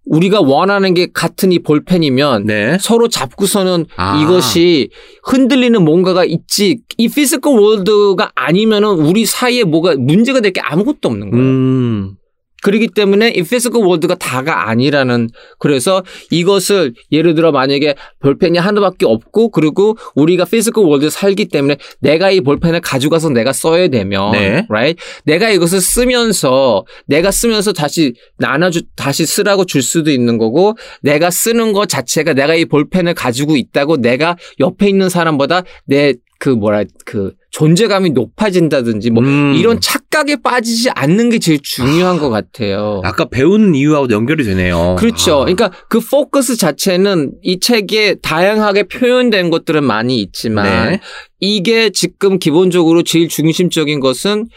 우리가 원하는 게 같은 이 볼펜이면 네. 서로 잡고서는 아. 이것이 흔들리는 뭔가가 있지. 이 physical world가 아니면은 우리 사이에 뭐가 문제가 될 게 아무것도 없는 거예요. 음. 그렇기 때문에 이 physical world가 다가 아니라는 그래서 이것을 예를 들어 만약에 볼펜이 하나밖에 없고 그리고 우리가 physical world에 살기 때문에 내가 이 볼펜을 가져가서 내가 써야 되면 네. right? 내가 이것을 쓰면서 내가 쓰면서 다시 나눠주 다시 쓰라고 줄 수도 있는 거고 내가 쓰는 것 자체가 내가 이 볼펜을 가지고 있다고 내가 옆에 있는 사람보다 내 그 뭐라 그 존재감이 높아진다든지 뭐 음. 이런 착각에 빠지지 않는 게 제일 중요한 것 같아요. 아까 배우는 이유하고 연결이 되네요. 그렇죠. 아. 그러니까 그 포커스 자체는 이 책에 다양하게 표현된 것들은 많이 있지만 네. 이게 지금 기본적으로 제일 중심적인 것은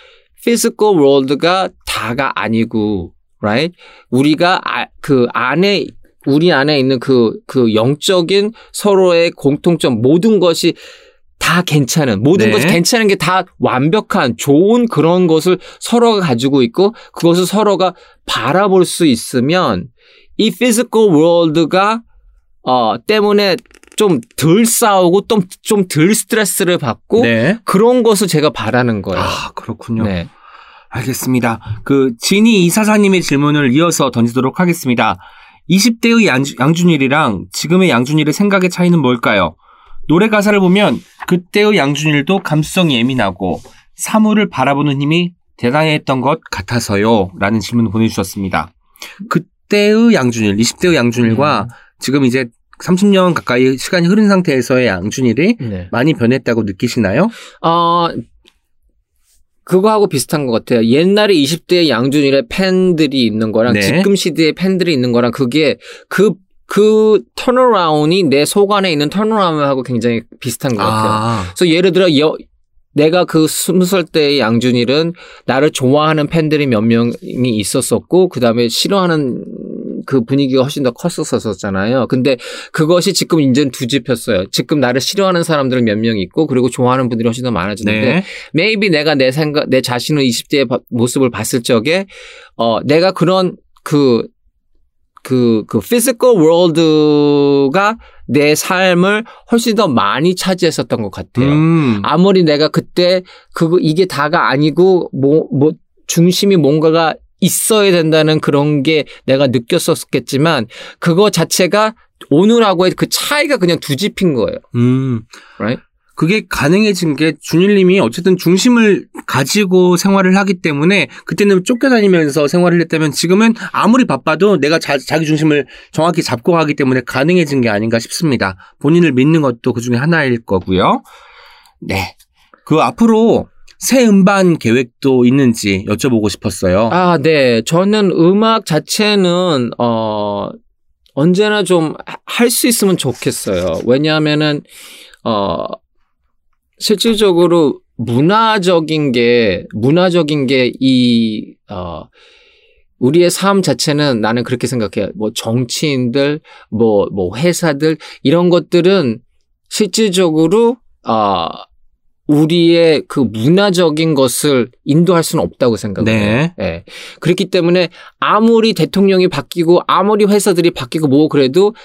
physical world가 다가 아니고, right? 우리가 아, 그 안에 우리 안에 있는 그, 그 영적인 서로의 공통점 모든 것이 다 괜찮은 모든 네. 것이 괜찮은 게 다 완벽한 좋은 그런 것을 서로가 가지고 있고 그것을 서로가 바라볼 수 있으면 이 physical world가 어 때문에 좀 덜 싸우고 좀좀덜 스트레스를 받고 네. 그런 것을 제가 바라는 거예요. 아, 그렇군요. 네. 알겠습니다. 그 진이 이사사님의 질문을 이어서 던지도록 하겠습니다. 20대의 양주, 양준일이랑 지금의 양준일의 생각의 차이는 뭘까요? 노래 가사를 보면 그때의 양준일도 감수성이 예민하고 사물을 바라보는 힘이 대단했던 것 같아서요. 라는 질문 보내주셨습니다. 그때의 양준일, 20대의 양준일과 음. 지금 이제 30년 가까이 시간이 흐른 상태에서의 양준일이 네. 많이 변했다고 느끼시나요? 어, 그거하고 비슷한 것 같아요. 옛날에 20대 양준일의 팬들이 있는 거랑 네. 지금 시대의 팬들이 있는 거랑 그게 그, 그 턴어라운이 내 속 안에 있는 턴어라운하고 굉장히 비슷한 것 같아요. 아, 그래서 예를 들어 여, 내가 그 스무 살 때의 양준일은 나를 좋아하는 팬들이 몇 명이 있었었고 그 다음에 싫어하는 그 분위기가 훨씬 더 컸었었잖아요. 근데 그것이 지금 이제는 두집혔어요. 지금 나를 싫어하는 사람들은 몇 명 있고 그리고 좋아하는 분들이 훨씬 더 많아지는데 네. maybe 내가 내 생각 내 자신의 20대의 바- 모습을 봤을 적에 어 내가 그런 그 그, 그, physical world가 내 삶을 훨씬 더 많이 차지했었던 것 같아요. 음. 아무리 내가 그때 그거 이게 다가 아니고 뭐 뭐 중심이 뭔가가 있어야 된다는 그런 게 내가 느꼈었겠지만 그거 자체가 오늘하고의 그 차이가 그냥 두집힌 거예요. 음. Right? 그게 가능해진 게 준일님이 어쨌든 중심을 가지고 생활을 하기 때문에 그때는 쫓겨다니면서 생활을 했다면 지금은 아무리 바빠도 내가 자, 기 중심을 정확히 잡고 가기 때문에 가능해진 게 아닌가 싶습니다. 본인을 믿는 것도 그 중에 하나일 거고요. 네. 그 앞으로 새 음반 계획도 있는지 여쭤보고 싶었어요. 아, 네. 저는 음악 자체는 어 언제나 좀 할 수 있으면 좋겠어요. 왜냐하면은 어 실질적으로 문화적인 게 문화적인 게이 어 우리의 삶 자체는 나는 그렇게 생각해요. 뭐 정치인들, 뭐 뭐 회사들 이런 것들은 실질적으로 어 우리의 그 문화적인 것을 인도할 수는 없다고 생각해요. 네. 예. 그렇기 때문에 아무리 대통령이 바뀌고 아무리 회사들이 바뀌고 뭐 그래도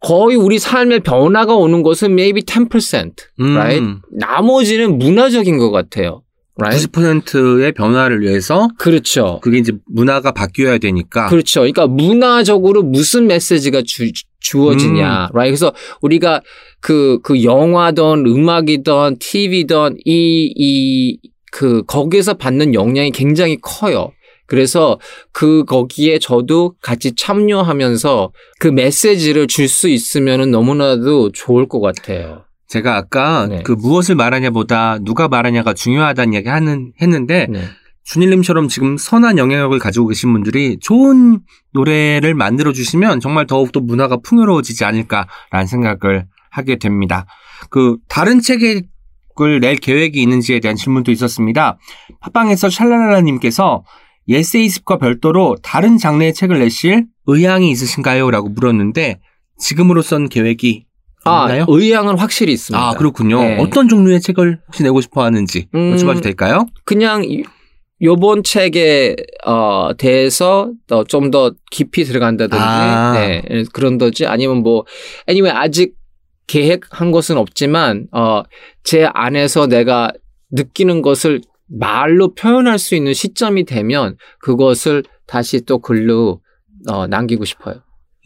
거의 우리 삶의 변화가 오는 것은 maybe 10%, 음. right? 나머지는 문화적인 것 같아요. right? 90%의 변화를 위해서 그렇죠. 그게 이제 문화가 바뀌어야 되니까. 그렇죠. 그러니까 문화적으로 무슨 메시지가 주, 주어지냐, right? 그래서 우리가 그, 그 영화든 음악이든 TV든 이, 이, 그, 거기에서 받는 영향이 굉장히 커요. 그래서 그 거기에 저도 같이 참여하면서 그 메시지를 줄 수 있으면 너무나도 좋을 것 같아요. 제가 아까 네. 그 무엇을 말하냐보다 누가 말하냐가 중요하다는 이야기 하는 했는데 네. 준일님처럼 지금 선한 영향력을 가지고 계신 분들이 좋은 노래를 만들어 주시면 정말 더욱더 문화가 풍요로워지지 않을까라는 생각을 하게 됩니다. 그 다른 책을 낼 계획이 있는지에 대한 질문도 있었습니다. 팟빵에서 샬랄라님께서 예세이습과 별도로 다른 장르의 책을 내실 의향이 있으신가요? 라고 물었는데 지금으로선 계획이 아, 있나요? 의향은 확실히 있습니다. 아, 그렇군요. 네. 어떤 종류의 책을 혹시 내고 싶어 하는지 음, 여쭤봐도 될까요? 그냥 이- 요번 책에 어 대해서 좀 더 깊이 들어간다든지 아. 네, 그런다지 아니면 뭐 anyway 아직 계획한 것은 없지만 어 제 안에서 내가 느끼는 것을 말로 표현할 수 있는 시점이 되면 그것을 다시 또 글로 어 남기고 싶어요.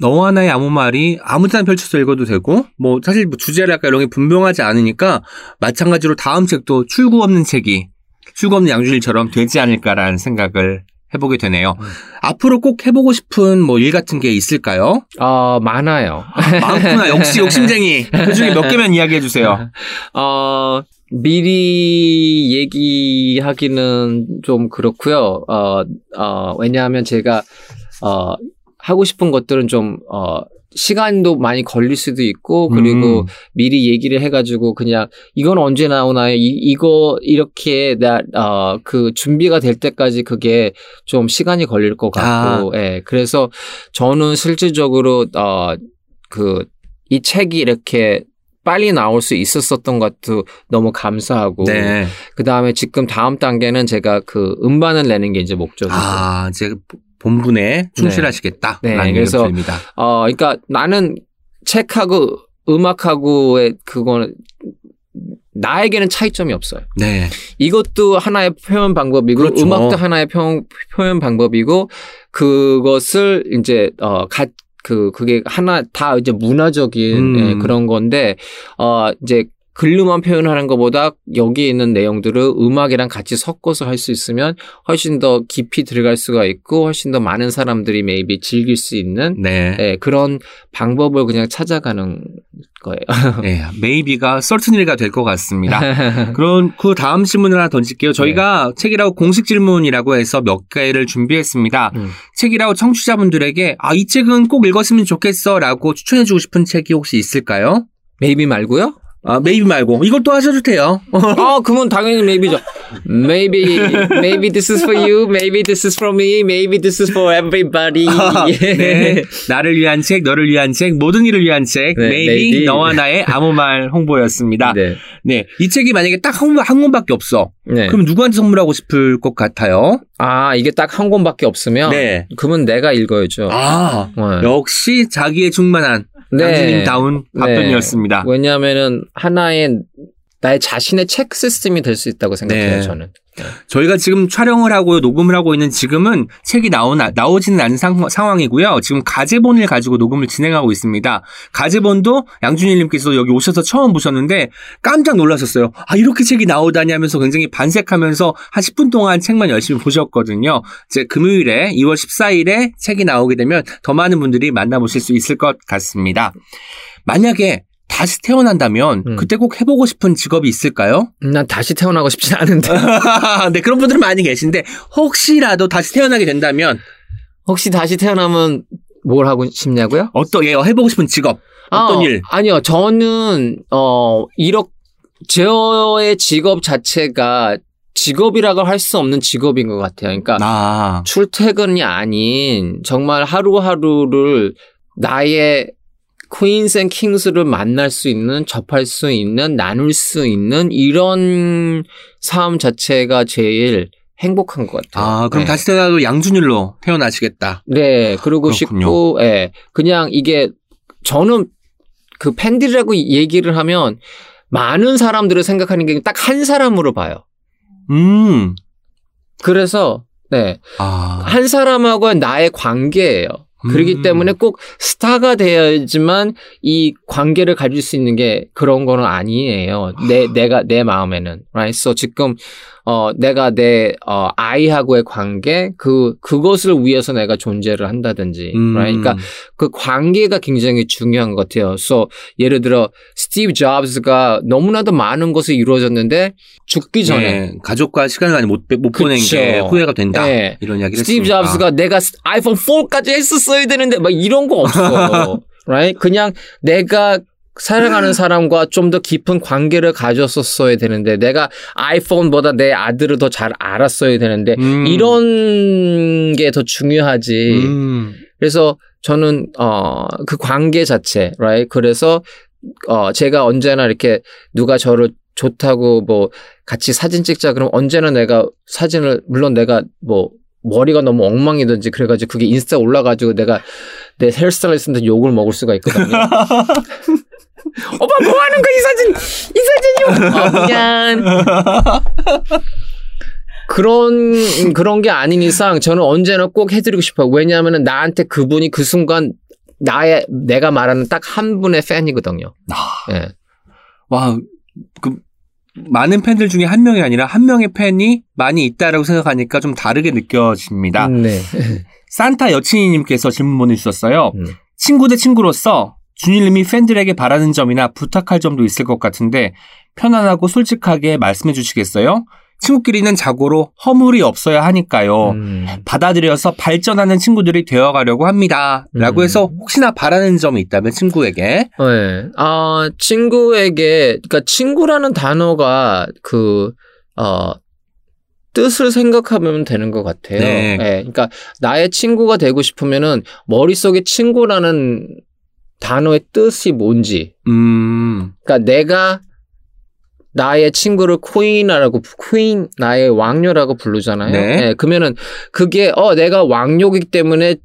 너와 나의 아무 말이 아무 데나 펼쳐서 읽어도 되고 뭐 사실 뭐 주제랄까 이런 게 분명하지 않으니까 마찬가지로 다음 책도 출구 없는 책이 출구 없는 양준일처럼 되지 않을까라는 생각을 해보게 되네요. 앞으로 꼭 해보고 싶은 뭐 일 같은 게 있을까요? 어 많아요. 많구나. 역시 욕심쟁이. 그 중에 몇 개만 이야기해 주세요. 어, 미리 얘기하기는 좀 그렇고요. 어, 어, 왜냐하면 제가 어, 하고 싶은 것들은 좀 어, 시간도 많이 걸릴 수도 있고 그리고 음. 미리 얘기를 해가지고 그냥 이건 언제 나오나요? 이, 이거 이렇게 나어그 준비가 될 때까지 그게 좀 시간이 걸릴 것 같고, 예. 그래서 저는 실질적으로 어그 이 책이 이렇게 빨리 나올 수 있었었던 것도 너무 감사하고 네. 그 다음에 지금 다음 단계는 제가 그 음반을 내는 게 이제 목적이고 아, 이제 본분에 충실하시겠다. 네, 라는 그래서 그래서 입니다 어, 그러니까 나는 책하고 음악하고의 그거는 나에게는 차이점이 없어요. 네. 이것도 하나의 표현 방법이고 그렇죠. 음악도 하나의 표현, 표현 방법이고 그것을 이제 어 가 그 그게 하나 다 이제 문화적인 음. 예, 그런 건데 어 이제 글로만 표현하는 것보다 여기 있는 내용들을 음악이랑 같이 섞어서 할 수 있으면 훨씬 더 깊이 들어갈 수가 있고 훨씬 더 많은 사람들이 maybe 즐길 수 있는 네. 예, 그런 방법을 그냥 찾아가는 거예요. 네. Maybe가 certain이가 될 것 같습니다. 그럼 그 다음 질문을 하나 던질게요. 저희가 책이라고 공식 질문이라고 해서 몇 개를 준비했습니다. 음. 책이라고 청취자분들에게 아, 이 책은 꼭 읽었으면 좋겠어 라고 추천해주고 싶은 책이 혹시 있을까요? Maybe 말고요? 아, Maybe 말고. 이것도 하셔도 돼요. 아, 그건 당연히 maybe죠. Maybe, maybe this is for you, maybe this is for me, maybe this is for everybody. 예. 네. 나를 위한 책, 너를 위한 책, 모든 이를 위한 책, 네, 메이비, maybe. 너와 나의 아무 말 홍보였습니다. 네. 네. 이 책이 만약에 딱 한 한 권밖에 없어. 네. 그럼 누구한테 선물하고 싶을 것 같아요? 아, 이게 딱 한 권밖에 없으면 네. 그러면 내가 읽어야죠. 아, 네. 역시 자기의 충만한 네. 양준님 다운 답변이었습니다. 왜냐하면은 하나의 나의 자신의 책 시스템이 될 수 있다고 생각해요, 네. 저는. 저희가 지금 촬영을 하고 녹음을 하고 있는 지금은 책이 나오, 나오지는 않은 상, 상황이고요. 지금 가제본을 가지고 녹음을 진행하고 있습니다. 가제본도 양준일님께서 여기 오셔서 처음 보셨는데 깜짝 놀라셨어요. 아, 이렇게 책이 나오다니 하면서 굉장히 반색하면서 한 10분 동안 책만 열심히 보셨거든요. 이제 금요일에 2월 14일에 책이 나오게 되면 더 많은 분들이 만나보실 수 있을 것 같습니다. 만약에 다시 태어난다면 음. 그때 꼭 해보고 싶은 직업이 있을까요? 난 다시 태어나고 싶진 않은데. 네, 그런 분들은 많이 계신데 혹시라도 다시 태어나게 된다면 혹시 다시 태어나면 뭘 하고 싶냐고요? 어떤 예, 해보고 싶은 직업 어떤 아, 일? 아니요, 저는 어 이렇게 저의 직업 자체가 직업이라고 할 수 없는 직업인 것 같아요. 그러니까 아, 출퇴근이 아닌 정말 하루하루를 나의 queens and kings를 만날 수 있는, 접할 수 있는, 나눌 수 있는 이런 삶 자체가 제일 행복한 것 같아요. 아 그럼 네. 다시 태어나도 양준일로 태어나시겠다. 네, 그러고 그렇군요. 싶고, 예. 그냥 이게 저는 그 팬들이라고 얘기를 하면 많은 사람들을 생각하는 게 딱 한 사람으로 봐요. 음, 그래서, 네. 아, 한 사람하고 나의 관계예요. 그렇기 음. 때문에 꼭 스타가 되어야지만 이 관계를 가질 수 있는 게 그런 거는 아니에요. 내 내가 내 마음에는. right? So 지금 어 내가 내 어, 아이하고의 관계 그 그것을 위해서 내가 존재를 한다든지. 음. right? 그러니까 그 관계가 굉장히 중요한 것 같아요. So 예를 들어 스티브 잡스가 너무나도 많은 것이 이루어졌는데 죽기 전에 네, 가족과 시간을 많이 못, 못 보낸. 게 후회가 된다. 네. 이런 이야기를 스티브 했으니까. 잡스가 내가 아이폰 4까지 했었어야 되는데 막 이런 거 없어. right? 그냥 내가 사랑하는 사람과 좀 더 깊은 관계를 가졌었어야 되는데 내가 아이폰보다 내 아들을 더 잘 알았어야 되는데 음. 이런 게 더 중요하지. 음. 그래서 저는 어그 관계 자체, right? 그래서 어 제가 언제나 이렇게 누가 저를 좋다고 뭐 같이 사진 찍자 그러면 언제나 내가 사진을 물론 내가 뭐 머리가 너무 엉망이든지 그래가지고 그게 인스타 올라가지고 내가 내 헤어스타일리스트한테 욕을 먹을 수가 있거든요. 오빠 뭐 하는 거야 이 사진 이 사진이요? 아 미안. 그런 그런 게 아닌 이상 저는 언제나 꼭 해드리고 싶어요. 왜냐하면 나한테 그분이 그 순간 나의 내가 말하는 딱 한 분의 팬이거든요. 아, 예. 와, 그 많은 팬들 중에 한 명이 아니라 한 명의 팬이 많이 있다라고 생각하니까 좀 다르게 느껴집니다. 네. 산타 여친이님께서 질문 보내주셨어요. 음. 친구 대 친구로서 준일님이 팬들에게 바라는 점이나 부탁할 점도 있을 것 같은데 편안하고 솔직하게 말씀해 주시겠어요? 친구끼리는 자고로 허물이 없어야 하니까요. 음. 받아들여서 발전하는 친구들이 되어가려고 합니다. 라고 음. 해서 혹시나 바라는 점이 있다면 친구에게 네. 아, 친구에게, 그러니까 친구라는 단어가 그, 어, 뜻을 생각하면 되는 것 같아요. 네. 예, 그러니까 나의 친구가 되고 싶으면은 머릿속에 친구라는 단어의 뜻이 뭔지. 음, 그러니까 내가 나의 친구를 퀸이라고 퀸 나의 왕녀라고 부르잖아요. 네. 예, 그러면은 그게 어 내가 왕녀이기 때문에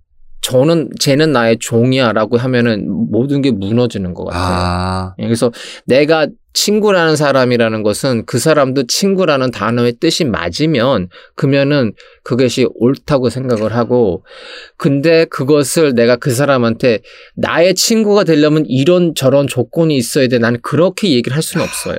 저는 쟤는 나의 종이야라고 하면은 모든 게 무너지는 것 같아요. 아, 예, 그래서 내가 친구라는 사람이라는 것은 그 사람도 친구라는 단어의 뜻이 맞으면 그러면은 그것이 옳다고 생각을 하고 근데 그것을 내가 그 사람한테 나의 친구가 되려면 이런 저런 조건이 있어야 돼. 나는 그렇게 얘기를 할 수는 없어요.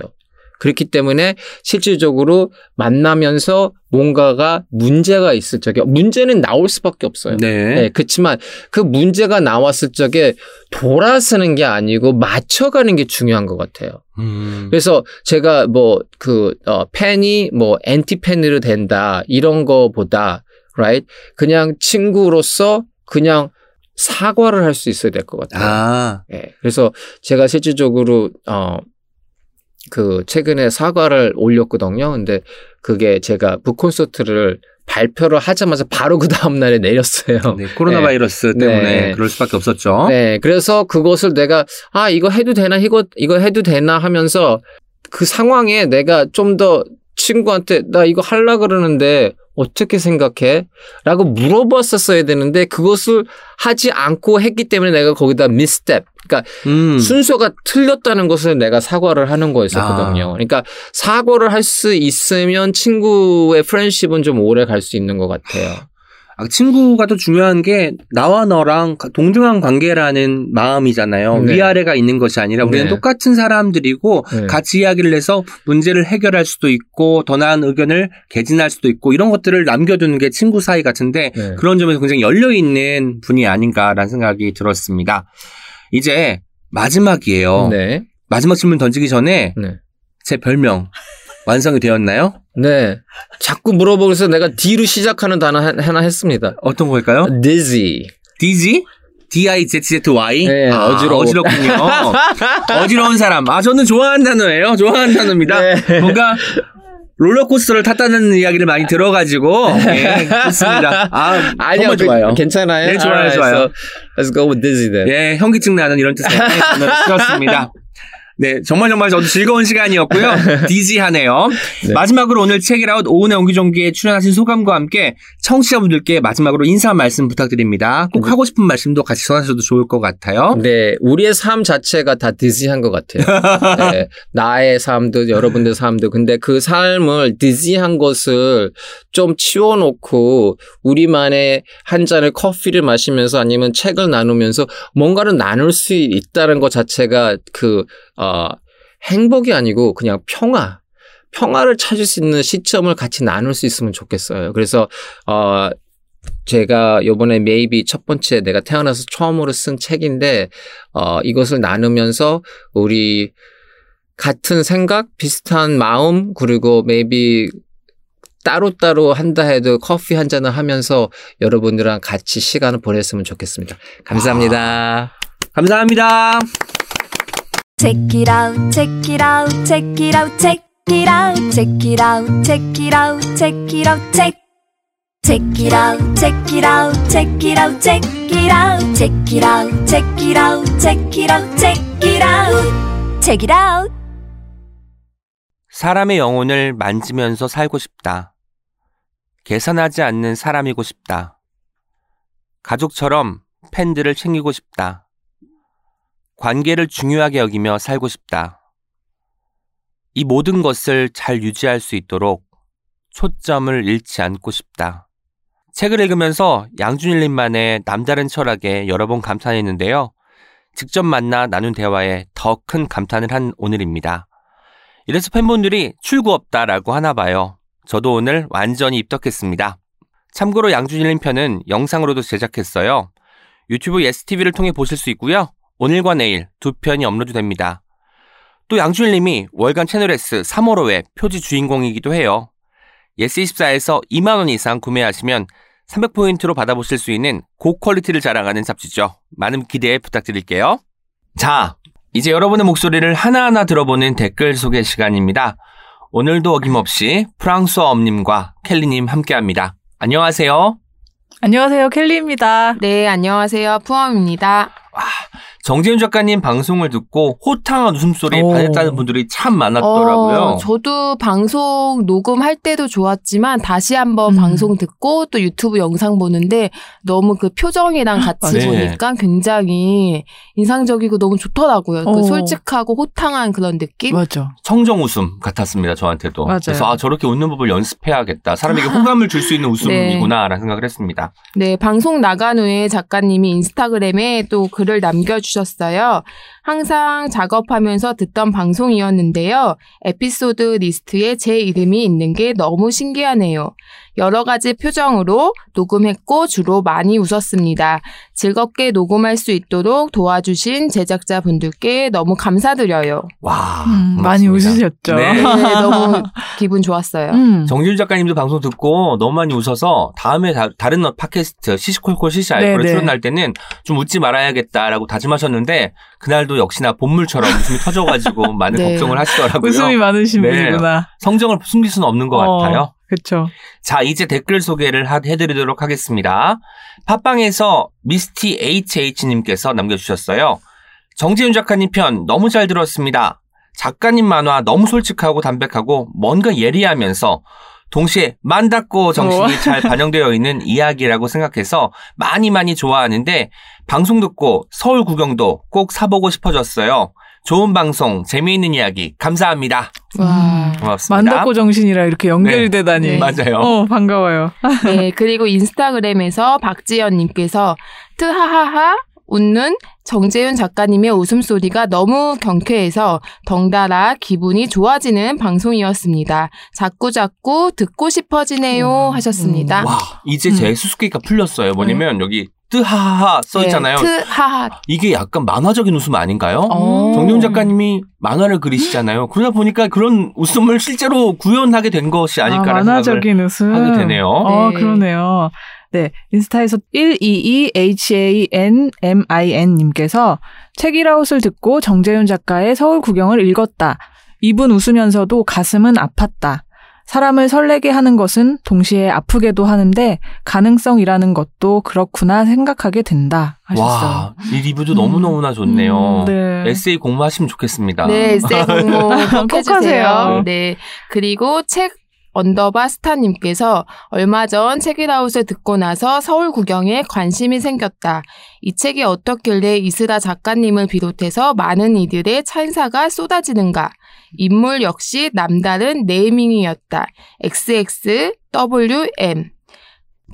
그렇기 때문에 실질적으로 만나면서 뭔가가 문제가 있을 적에 문제는 나올 수밖에 없어요. 네. 네, 그렇지만 그 문제가 나왔을 적에 돌아서는 게 아니고 맞춰가는 게 중요한 것 같아요. 음, 그래서 제가 뭐그 어, 팬이 뭐 엔티 팬으로 된다 이런 거보다 right 그냥 친구로서 그냥 사과를 할 수 있어야 될 것 같아요. 아, 예. 그래서 제가 실질적으로 어 그 최근에 사과를 올렸거든요. 근데 그게 제가 북 콘서트를 발표를 하자마자 바로 그 다음 날에 내렸어요. 네, 코로나 네. 바이러스 때문에 네. 그럴 수밖에 없었죠. 네, 그래서 그것을 내가 아 이거 해도 되나 이거 이거 해도 되나 하면서 그 상황에 내가 좀 더 친구한테 나 이거 할라 그러는데 어떻게 생각해? 라고 물어봤었어야 되는데 그것을 하지 않고 했기 때문에 내가 거기다 미스텝 그러니까 음, 순서가 틀렸다는 것을 내가 사과를 하는 거였었거든요. 아. 그러니까 사과를 할 수 있으면 친구의 프렌십은 좀 오래 갈 수 있는 것 같아요. 아, 친구가 또 중요한 게 나와 너랑 가- 동등한 관계라는 마음이잖아요. 네. 위아래가 있는 것이 아니라 우리는 네. 똑같은 사람들이고 네. 같이 이야기를 해서 문제를 해결할 수도 있고 더 나은 의견을 개진할 수도 있고 이런 것들을 남겨두는 게 친구 사이 같은데 네. 그런 점에서 굉장히 열려 있는 분이 아닌가라는 생각이 들었습니다. 이제 마지막이에요. 네. 마지막 질문 던지기 전에 네. 제 별명 완성이 되었나요? 네. 자꾸 물어보면서 내가 D로 시작하는 단어 하- 하나 했습니다. 어떤 걸까요? Dizzy. 디지? D-I-Z-Z-Y? 네, 아, 어지러워. 어지럽군요. 어지러운 사람. 아, 저는 좋아하는 단어예요. 좋아하는 단어입니다. 네. 뭔가 롤러코스터를 탔다는 이야기를 많이 들어가지고, 예, 좋습니다. 아, 아니요, 그- 좋아요. 괜찮아요. 네, 좋아요, Alright, 좋아요. so let's go with Dizzy then. 예, 현기증 나는 이런 뜻의 단어를 쓰었습니다. 네, 정말 정말 저도 즐거운 시간이었고요. 디지하네요. 네. 마지막으로 오늘 책이라웃 오은의 옹기종기에 출연하신 소감과 함께 청취자분들께 마지막으로 인사 말씀 부탁드립니다. 꼭 네. 하고 싶은 말씀도 같이 전하셔도 좋을 것 같아요. 네, 우리의 삶 자체가 다 디지한 것 같아요. 네, 나의 삶도 여러분들 삶도 근데 그 삶을 디지한 것을 좀 치워놓고 우리만의 한 잔의 커피를 마시면서 아니면 책을 나누면서 뭔가를 나눌 수 있다는 것 자체가 그 어, 행복이 아니고 그냥 평화. 평화를 찾을 수 있는 시점을 같이 나눌 수 있으면 좋겠어요. 그래서 어 제가 요번에 maybe 첫 번째 내가 태어나서 처음으로 쓴 책인데 어 이것을 나누면서 우리 같은 생각, 비슷한 마음 그리고 maybe 따로따로 한다 해도 커피 한 잔을 하면서 여러분들랑 같이 시간을 보냈으면 좋겠습니다. 감사합니다. 감사합니다. Check it out, check it out, check it out, check it out, check it out, check it out, check it out, check. Check it out, check it out, check it out, check it out, check it out, check it out, check it out, check it out, check it out. 사람의 영혼을 만지면서 살고 싶다. 계산하지 않는 사람이고 싶다. 가족처럼 팬들을 챙기고 싶다. 관계를 중요하게 여기며 살고 싶다. 이 모든 것을 잘 유지할 수 있도록 초점을 잃지 않고 싶다. 책을 읽으면서 양준일님만의 남다른 철학에 여러 번 감탄했는데요. 직접 만나 나눈 대화에 더 큰 감탄을 한 오늘입니다. 이래서 팬분들이 출구 없다라고 하나 봐요. 저도 오늘 완전히 입덕했습니다. 참고로 양준일님 편은 영상으로도 제작했어요. 유튜브 예스TV를 통해 보실 수 있고요. 오늘과 내일 두 편이 업로드됩니다. 또 양준일님이 월간 채널예스 3월호의 표지 주인공이기도 해요. 예스24에서 2만원 이상 구매하시면 300포인트로 받아보실 수 있는 고퀄리티를 자랑하는 잡지죠. 많은 기대 부탁드릴게요. 자, 이제 여러분의 목소리를 하나하나 들어보는 댓글 소개 시간입니다. 오늘도 어김없이 프랑스어 엄님과 켈리님 함께합니다. 안녕하세요. 안녕하세요, 켈리입니다. 네, 안녕하세요. 푸엄입니다. 정재윤 작가님 방송을 듣고 호탕한 웃음소리 오. 받았다는 분들이 참 많았더라고요. 어, 저도 방송 녹음할 때도 좋았지만 다시 한번 음. 방송 듣고 또 유튜브 영상 보는데 너무 그 표정이랑 같이 네. 보니까 굉장히 인상적이고 너무 좋더라고요. 어. 그 솔직하고 호탕한 그런 느낌? 맞아. 청정 웃음 같았습니다, 저한테도. 맞아요. 그래서 아, 저렇게 웃는 법을 연습해야겠다. 사람에게 호감을 줄 수 있는 웃음이구나라는 생각을 했습니다. 네, 방송 나간 후에 작가님이 인스타그램에 또 글을 남겨주셨 주셨어요. 항상 작업하면서 듣던 방송이었는데요. 에피소드 리스트에 제 이름이 있는 게 너무 신기하네요. 여러 가지 표정으로 녹음했고 주로 많이 웃었습니다. 즐겁게 녹음할 수 있도록 도와주신 제작자분들께 너무 감사드려요. 와, 음, 많이. 웃으셨죠. 네. 네, 너무 기분 좋았어요. 음. 정지윤 작가님도 방송 듣고 너무 많이 웃어서 다음에 다, 른 팟캐스트 시시콜콜 시시 알코올 네, 네. 출연할 때는 좀 웃지 말아야겠다라고 다짐하셨는데 그날도 역시나 본물처럼 웃음이 터져가지고 많은 네. 걱정을 하시더라고요. 웃음이 많으신 네. 분이구나. 성정을 숨길 수는 없는 것 어, 같아요. 그쵸. 자, 이제 댓글 소개를 하- 해드리도록 하겠습니다. 팟빵에서 미스티 HH님께서 남겨주셨어요. 정재윤 작가님 편 너무 잘 들었습니다. 작가님 만화 너무 솔직하고 담백하고 뭔가 예리하면서 동시에 만닫고 정신이 어. 잘 반영되어 있는 이야기라고 생각해서 많이 많이 좋아하는데 방송 듣고 서울 구경도 꼭 사보고 싶어졌어요. 좋은 방송, 재미있는 이야기 감사합니다. 와. 고맙습니다. 만덕고 정신이라 이렇게 연결이 네. 되다니. 네. 맞아요. 어, 반가워요. 네, 그리고 인스타그램에서 박지연님께서 트하하하 웃는 정재윤 작가님의 웃음소리가 너무 경쾌해서 덩달아 기분이 좋아지는 방송이었습니다. 자꾸자꾸 듣고 싶어지네요 음. 하셨습니다. 와, 이제 음. 제 수수께끼가 풀렸어요. 뭐냐면 여기 뜨하하하 써 있잖아요. 네, 트하하. 이게 약간 만화적인 웃음 아닌가요? 어. 정용 작가님이 만화를 그리시잖아요. 그러다 보니까 그런 웃음을 실제로 구현하게 된 것이 아, 아닐까라는 생각을 만화적인 웃음. 하게 되네요. 어, 네. 그러네요. 네. 인스타에서 122HANMIN님께서 책이라웃을 듣고 정재윤 작가의 서울 구경을 읽었다. 입은 웃으면서도 가슴은 아팠다. 사람을 설레게 하는 것은 동시에 아프게도 하는데 가능성이라는 것도 그렇구나 생각하게 된다 하셨어요. 와, 이 리뷰도 너무너무나 좋네요. 음, 네. 에세이 공부하시면 좋겠습니다. 네, 에세이 공모 꼭 꼭 해주세요. 하세요. 네. 그리고 책 underbar 스타님께서 얼마 전 책읽아웃을 듣고 나서 서울 구경에 관심이 생겼다. 이 책이 어떻길래 이슬아 작가님을 비롯해서 많은 이들의 찬사가 쏟아지는가. 인물 역시 남다른 naming이었다. XXWM.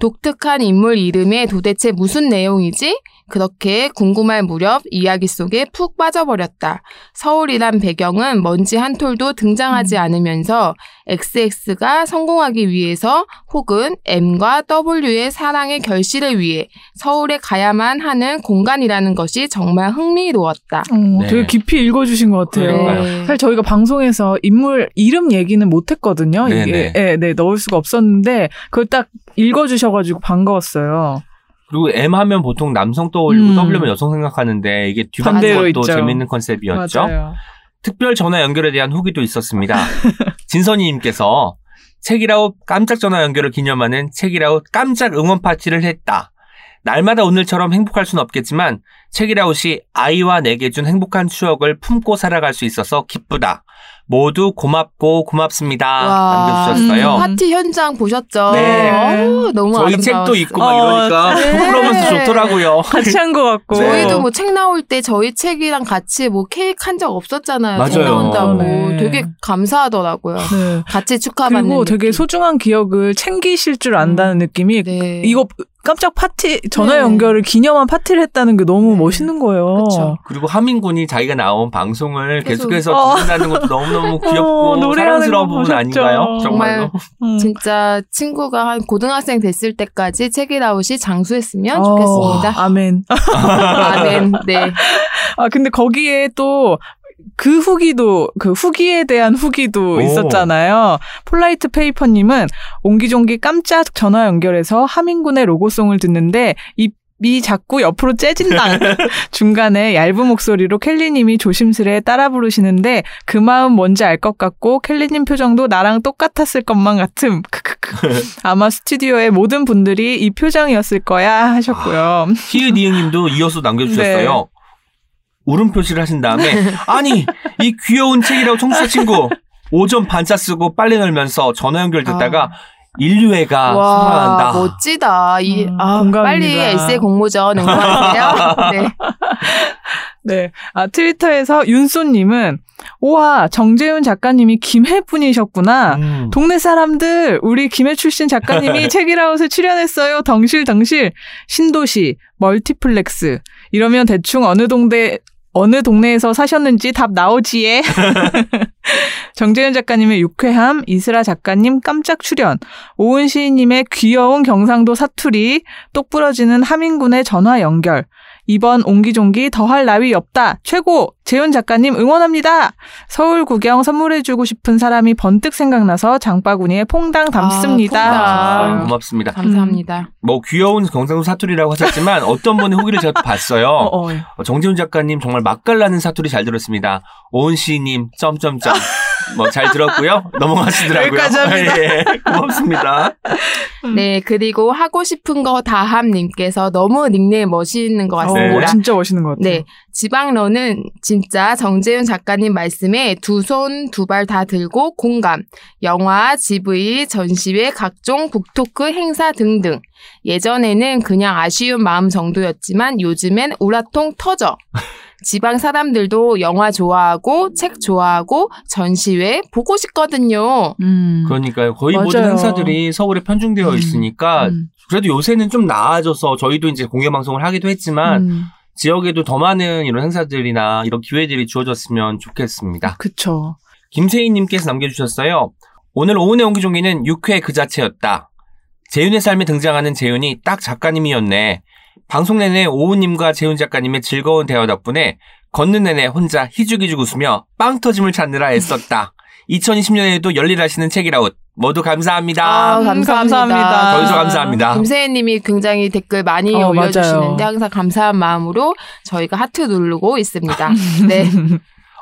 독특한 인물 이름에 도대체 무슨 내용이지? 그렇게 궁금할 무렵 이야기 속에 푹 빠져버렸다. 서울이란 배경은 먼지 한 톨도 등장하지 않으면서 XX가 성공하기 위해서 혹은 M과 W의 사랑의 결실을 위해 서울에 가야만 하는 공간이라는 것이 정말 흥미로웠다. 어, 네. 되게 깊이 읽어주신 것 같아요. 그러니까요. 사실 저희가 방송에서 인물 이름 얘기는 못했거든요. 이게 네, 네, 넣을 수가 없었는데 그걸 딱 읽어주셔가지고 반가웠어요. 그리고 M 하면 보통 남성 떠올리고 음. W 하면 여성 생각하는데 이게 반대로 것도 있죠. 재밌는 컨셉이었죠. 맞아요. 특별 전화 연결에 대한 후기도 있었습니다. 진선이님께서 책이라웃 깜짝 전화 연결을 기념하는 책이라웃 깜짝 응원 파티를 했다. 날마다 오늘처럼 행복할 수는 없겠지만 책이라웃이 아이와 내게 준 행복한 추억을 품고 살아갈 수 있어서 기쁘다. 모두 고맙고 고맙습니다. 남겨주셨어요. 음. 파티 현장 보셨죠? 네. 어우, 너무 저희 아름다웠어요. 책도 있고 막 어, 이러니까 네. 프로그램도 좋더라고요. 같이 한 것 같고. 저희도 뭐 책 나올 때 저희 책이랑 같이 뭐 케이크 한 적 없었잖아요. 책 맞아요. 나온다고. 네. 되게 감사하더라고요. 네. 같이 축하받는 그리고 되게 느낌. 소중한 기억을 챙기실 줄 안다는 느낌이 네. 이거 깜짝 파티 전화 네. 연결을 기념한 파티를 했다는 게 너무 네. 멋있는 거예요. 그쵸. 그리고 하민군이 자기가 나온 방송을 계속. 계속해서 어. 듣는다는 것도 너무너무 어, 귀엽고 노래하는 사랑스러운 거 부분 보셨죠? 아닌가요? 정말로. 음. 진짜 친구가 한 고등학생 됐을 때까지 책이라웃이 장수했으면 어, 좋겠습니다. 아멘. 아멘. 네. 아 근데 거기에 또 그 후기도 그 후기에 대한 후기도 오. 있었잖아요. 폴라이트 페이퍼님은 옹기종기 깜짝 전화 연결해서 하민군의 로고송을 듣는데 입이 자꾸 옆으로 째진다. 중간에 얇은 목소리로 켈리님이 조심스레 따라 부르시는데 그 마음 뭔지 알 것 같고 켈리님 표정도 나랑 똑같았을 것만 같음. 아마 스튜디오의 모든 분들이 이 표정이었을 거야 하셨고요. 히읗 이응님도 이어서 남겨주셨어요. 네. 울음 표시를 하신 다음에 아니 이 귀여운 책이라고 청취자 친구 5점 반차 쓰고 빨리 놀면서 전화 연결 듣다가 인류애가 와, 살아난다. 멋지다. 이, 음, 아, 공감입니다. 빨리 에세이 공모전 응원하세요. 네. 네. 아, 트위터에서 윤쏘님은, 우와, 정재훈 작가님이 김해 분이셨구나. 음. 동네 사람들, 우리 김해 출신 작가님이 책이라웃에 출연했어요. 덩실덩실. 신도시, 멀티플렉스. 이러면 대충 어느 동네, 어느 동네에서 사셨는지 답 나오지예. 정재현 작가님의 유쾌함, 이슬아 작가님 깜짝 출연, 오은 시인님의 귀여운 경상도 사투리, 똑 부러지는 하민군의 전화 연결, 이번 옹기종기 더할 나위 없다. 최고! 재훈 작가님 응원합니다. 서울 구경 선물해주고 싶은 사람이 번뜩 생각나서 장바구니에 퐁당 담습니다. 아, 아, 퐁당. 고맙습니다. 감사합니다. 뭐 귀여운 경상도 사투리라고 하셨지만 어떤 분의 후기를 제가 또 봤어요. 어, 어. 어, 정재훈 작가님 정말 맛깔나는 사투리 잘 들었습니다. 오은 씨님 점점점 뭐 잘 들었고요. 넘어가시더라고요. 여기까지 합니다. 예, 고맙습니다. 네, 그리고 하고 싶은 거 다함님께서 너무 닉네임 멋있는 것 어, 같습니다. 진짜 멋있는 것 같아요. 네. 지방러는 진짜 정재훈 작가님 말씀에 두 손, 두 발 다 들고 공감. 영화, GV, 전시회, 각종 북토크 행사 등등. 예전에는 그냥 아쉬운 마음 정도였지만 요즘엔 우라통 터져. 지방 사람들도 영화 좋아하고 책 좋아하고 전시회 보고 싶거든요. 음. 그러니까요. 거의 맞아요. 모든 행사들이 서울에 편중되어 음, 있으니까 음. 그래도 요새는 좀 나아져서 저희도 이제 공개 방송을 하기도 했지만 음. 지역에도 더 많은 이런 행사들이나 이런 기회들이 주어졌으면 좋겠습니다. 그쵸. 김세희님께서 남겨주셨어요. 오늘 오은의 옹기종기는 6회 그 자체였다. 재윤의 삶에 등장하는 재윤이 딱 작가님이었네. 방송 내내 오은님과 재윤 작가님의 즐거운 대화 덕분에 걷는 내내 혼자 희죽희죽 웃으며 빵 터짐을 찾느라 애썼다. 2020년에도 열일하시는 책이라웃 모두 감사합니다. 아, 음, 감사합니다. 감사합니다. 저희도 감사합니다. 김세혜님이 굉장히 댓글 많이 어, 올려주시는데 맞아요. 항상 감사한 마음으로 저희가 하트 누르고 있습니다. 네.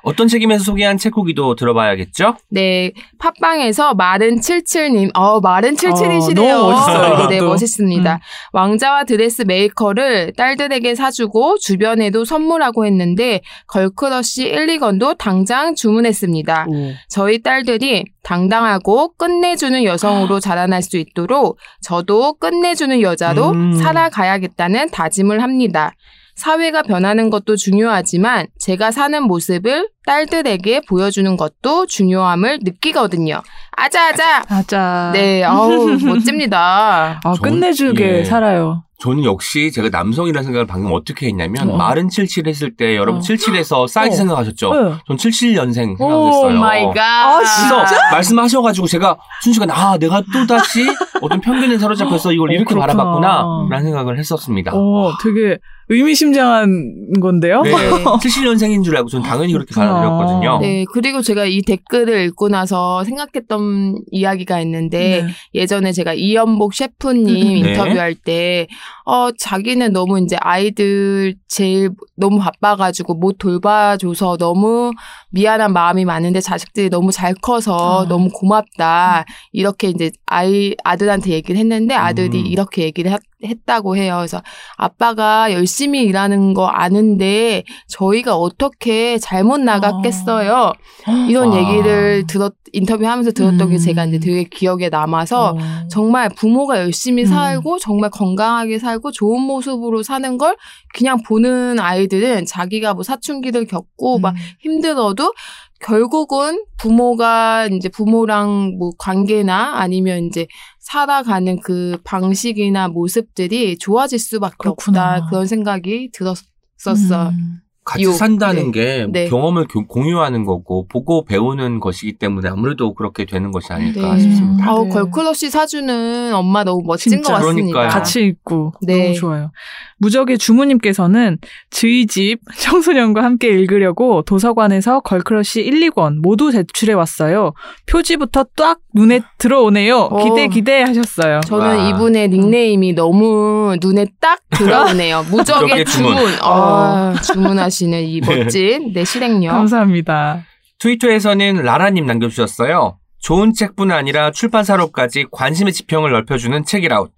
어떤 책임에서 소개한 책 후기도 들어봐야겠죠? 네, 팟빵에서 마른 77님, 어, 마른 77이시네요. 어, 너무 멋있어요, 네, 이것도. 멋있습니다. 음. 왕자와 드레스 메이커를 딸들에게 사주고 주변에도 선물하고 했는데 걸크러쉬 1, 2권도 당장 주문했습니다. 오. 저희 딸들이 당당하고 끝내주는 여성으로 자라날 수 있도록 저도 끝내주는 여자로 음. 살아가야겠다는 다짐을 합니다. 사회가 변하는 것도 중요하지만 제가 사는 모습을 딸들에게 보여주는 것도 중요함을 느끼거든요. 아자아자! 아자. 네, 아우, 멋집니다. 아, 전- 끝내주게 예. 살아요. 저는 역시 제가 남성이라는 생각을 방금 어떻게 했냐면 어. 마른 77 했을 때 여러분 어. 77에서 사이즈 어. 생각하셨죠? 네. 전 77년생 oh 생각했어요. My God. 아, 그래서 진짜? 말씀하셔가지고 제가 순식간에 아 내가 또 다시 어떤 편견에 사로잡혀서 이걸 어, 이렇게 그렇구나. 바라봤구나라는 생각을 했었습니다. 어, 되게 의미심장한 건데요? 네, 77년생인 줄 알고 저는 당연히 그렇게. 받아들였거든요. 네, 그리고 제가 이 댓글을 읽고 나서 생각했던 이야기가 있는데, 네. 예전에 제가 이연복 셰프님 네. 인터뷰할 때, 어, 자기는 너무 이제 아이들 제일 너무 바빠가지고 못 돌봐줘서 너무 미안한 마음이 많은데 자식들이 너무 잘 커서 아. 너무 고맙다. 이렇게 이제 아이, 아들한테 얘기를 했는데 아들이 음. 이렇게 얘기를 했, 했다고 해요. 그래서 아빠가 열심히 일하는 거 아는데 저희가 어떻게 잘못 나갔겠어요. 이런 와. 얘기를 들었, 인터뷰하면서 들었던 게 음. 제가 이제 되게 기억에 남아서 어. 정말 부모가 열심히 음. 살고 정말 건강하게 살고 좋은 모습으로 사는 걸 그냥 보는 아이들은 자기가 뭐 사춘기를 겪고 막 음. 힘들어도 결국은 부모가 이제 부모랑 뭐 관계나 아니면 이제 살아가는 그 방식이나 모습들이 좋아질 수밖에 그렇구나. 없다 그런 생각이 들었었어. 음. 같이 요- 산다는 네. 게 네. 경험을 교- 공유하는 거고 보고 배우는 것이기 때문에 아무래도 그렇게 되는 것이 아닐까 네. 싶습니다. 아우 네. 걸크러쉬 사주는 엄마 너무 멋진 진짜. 것 같습니다. 그러니까요. 같이 있고 네. 너무 좋아요. 무적의 주무님께서는 저희 집 청소년과 함께 읽으려고 도서관에서 걸크러쉬 1, 2권 모두 대출해 왔어요. 표지부터 딱 눈에 들어오네요. 어. 기대 기대 하셨어요. 저는 와. 이분의 닉네임이 너무 눈에 딱 들어오네요. 무적의 무적의 주문. 주문. 아, 주문하 시는 이 멋진 내 실행력. 감사합니다. 트위터에서는 라라님 남겨주셨어요. 좋은 책뿐 아니라 출판사로까지 관심의 지평을 넓혀주는 책읽아웃.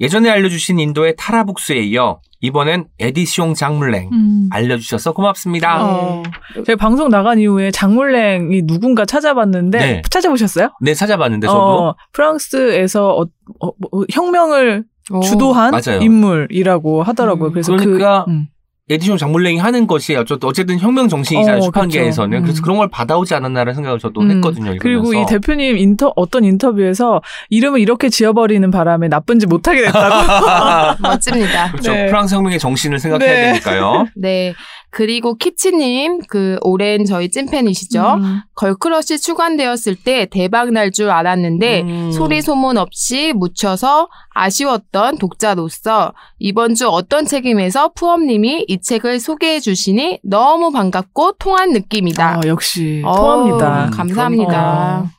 예전에 알려주신 인도의 타라북스에 이어 이번엔 에디시옹 장물랭 음. 알려주셔서 고맙습니다. 어. 제가 방송 나간 이후에 장물랭이 누군가 찾아봤는데 네. 찾아보셨어요? 네 찾아봤는데 저도 어, 프랑스에서 어, 어, 뭐, 혁명을 오. 주도한 맞아요. 인물이라고 하더라고요. 음. 그래서 그러니까 그, 음. 에디시옹 장물랭이 하는 것이 어쨌든, 어쨌든 혁명 정신이잖아요 어, 출판계에서는 그렇죠. 그래서 음. 그런 걸 받아오지 않았나라는 생각을 저도 음, 했거든요. 읽으면서. 그리고 이 대표님 인터 어떤 인터뷰에서 이름을 이렇게 지어버리는 바람에 나쁜 짓 못하게 됐다고. 멋집니다. 그렇죠. 네. 프랑스 혁명의 정신을 생각해야 네. 되니까요. 네. 그리고 키치님, 그, 오랜 저희 찐팬이시죠? 음. 걸크러쉬 출간되었을 때 대박 날 줄 알았는데, 음. 소리 소문 없이 묻혀서 아쉬웠던 독자로서, 이번 주 어떤 책임에서 프엄님이 이 책을 소개해 주시니 너무 반갑고 통한 느낌이다. 아, 역시 통합니다. 감사합니다. 어.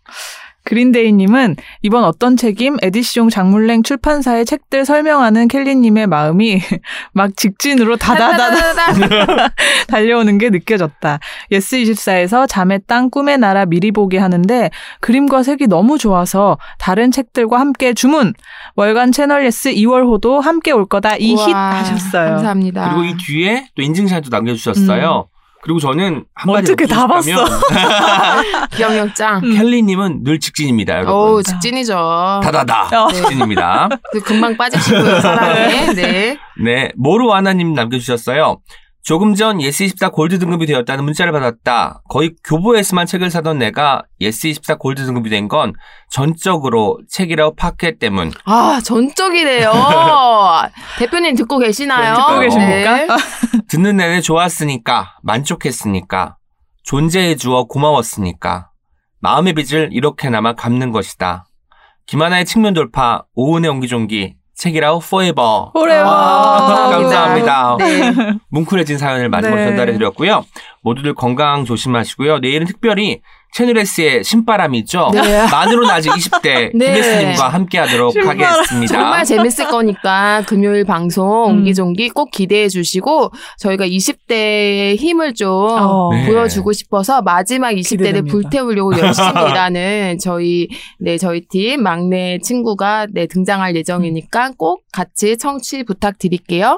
그린데이님은 이번 어떤 책임 에디시옹 장물랭 출판사의 책들 설명하는 켈리님의 마음이 막 직진으로 다다다다 다다다다. 달려오는 게 느껴졌다. 예스24에서 잠의 땅 꿈의 나라 미리 보기 하는데 그림과 색이 너무 좋아서 다른 책들과 함께 주문! 월간 채널예스 2월호도 함께 올 거다 이 우와, 힛 하셨어요. 감사합니다. 그리고 이 뒤에 또 인증샷도 남겨주셨어요. 그리고 저는 한마디로 음. 어떻게 다 붙여주자면 기억력 짱. 음. 켈리님은 늘 직진입니다, 여러분. 어우, 직진이죠. 다다다 어. 직진입니다. 그 금방 빠지시고요, 사랑에. 네. 네, 모루아나님 남겨주셨어요. 조금 전 예스24 골드 등급이 되었다는 문자를 받았다. 거의 교보에서만 책을 사던 내가 예스24 골드 등급이 된 건 전적으로 책읽아웃 팟캣 때문. 아, 전적이래요. 대표님 듣고 계시나요? 네, 듣고 계십니까? 네. 듣는 내내 좋았으니까, 만족했으니까, 존재해 주어 고마웠으니까, 마음의 빚을 이렇게나마 갚는 것이다. 김하나의 측면 돌파, 오은의 옹기종기, 책이라고 포에버. 포레버. 아, 감사합니다. 네. 뭉클해진 사연을 마지막으로 네. 전달해드렸고요. 모두들 건강 조심하시고요. 내일은 특별히 채널예스의 신바람이 있죠. 네. 만으로는 아직 20대 네. 김혜수님과 함께하도록 신바람. 하겠습니다. 정말 재밌을 거니까 금요일 방송 음. 옹기종기 꼭 기대해 주시고 저희가 20대의 힘을 좀 어. 네. 보여주고 싶어서 마지막 20대를 기대됩니다. 불태우려고 열심히 일하는 저희 네 저희 팀 막내 친구가 네 등장할 예정이니까 꼭 같이 청취 부탁드릴게요.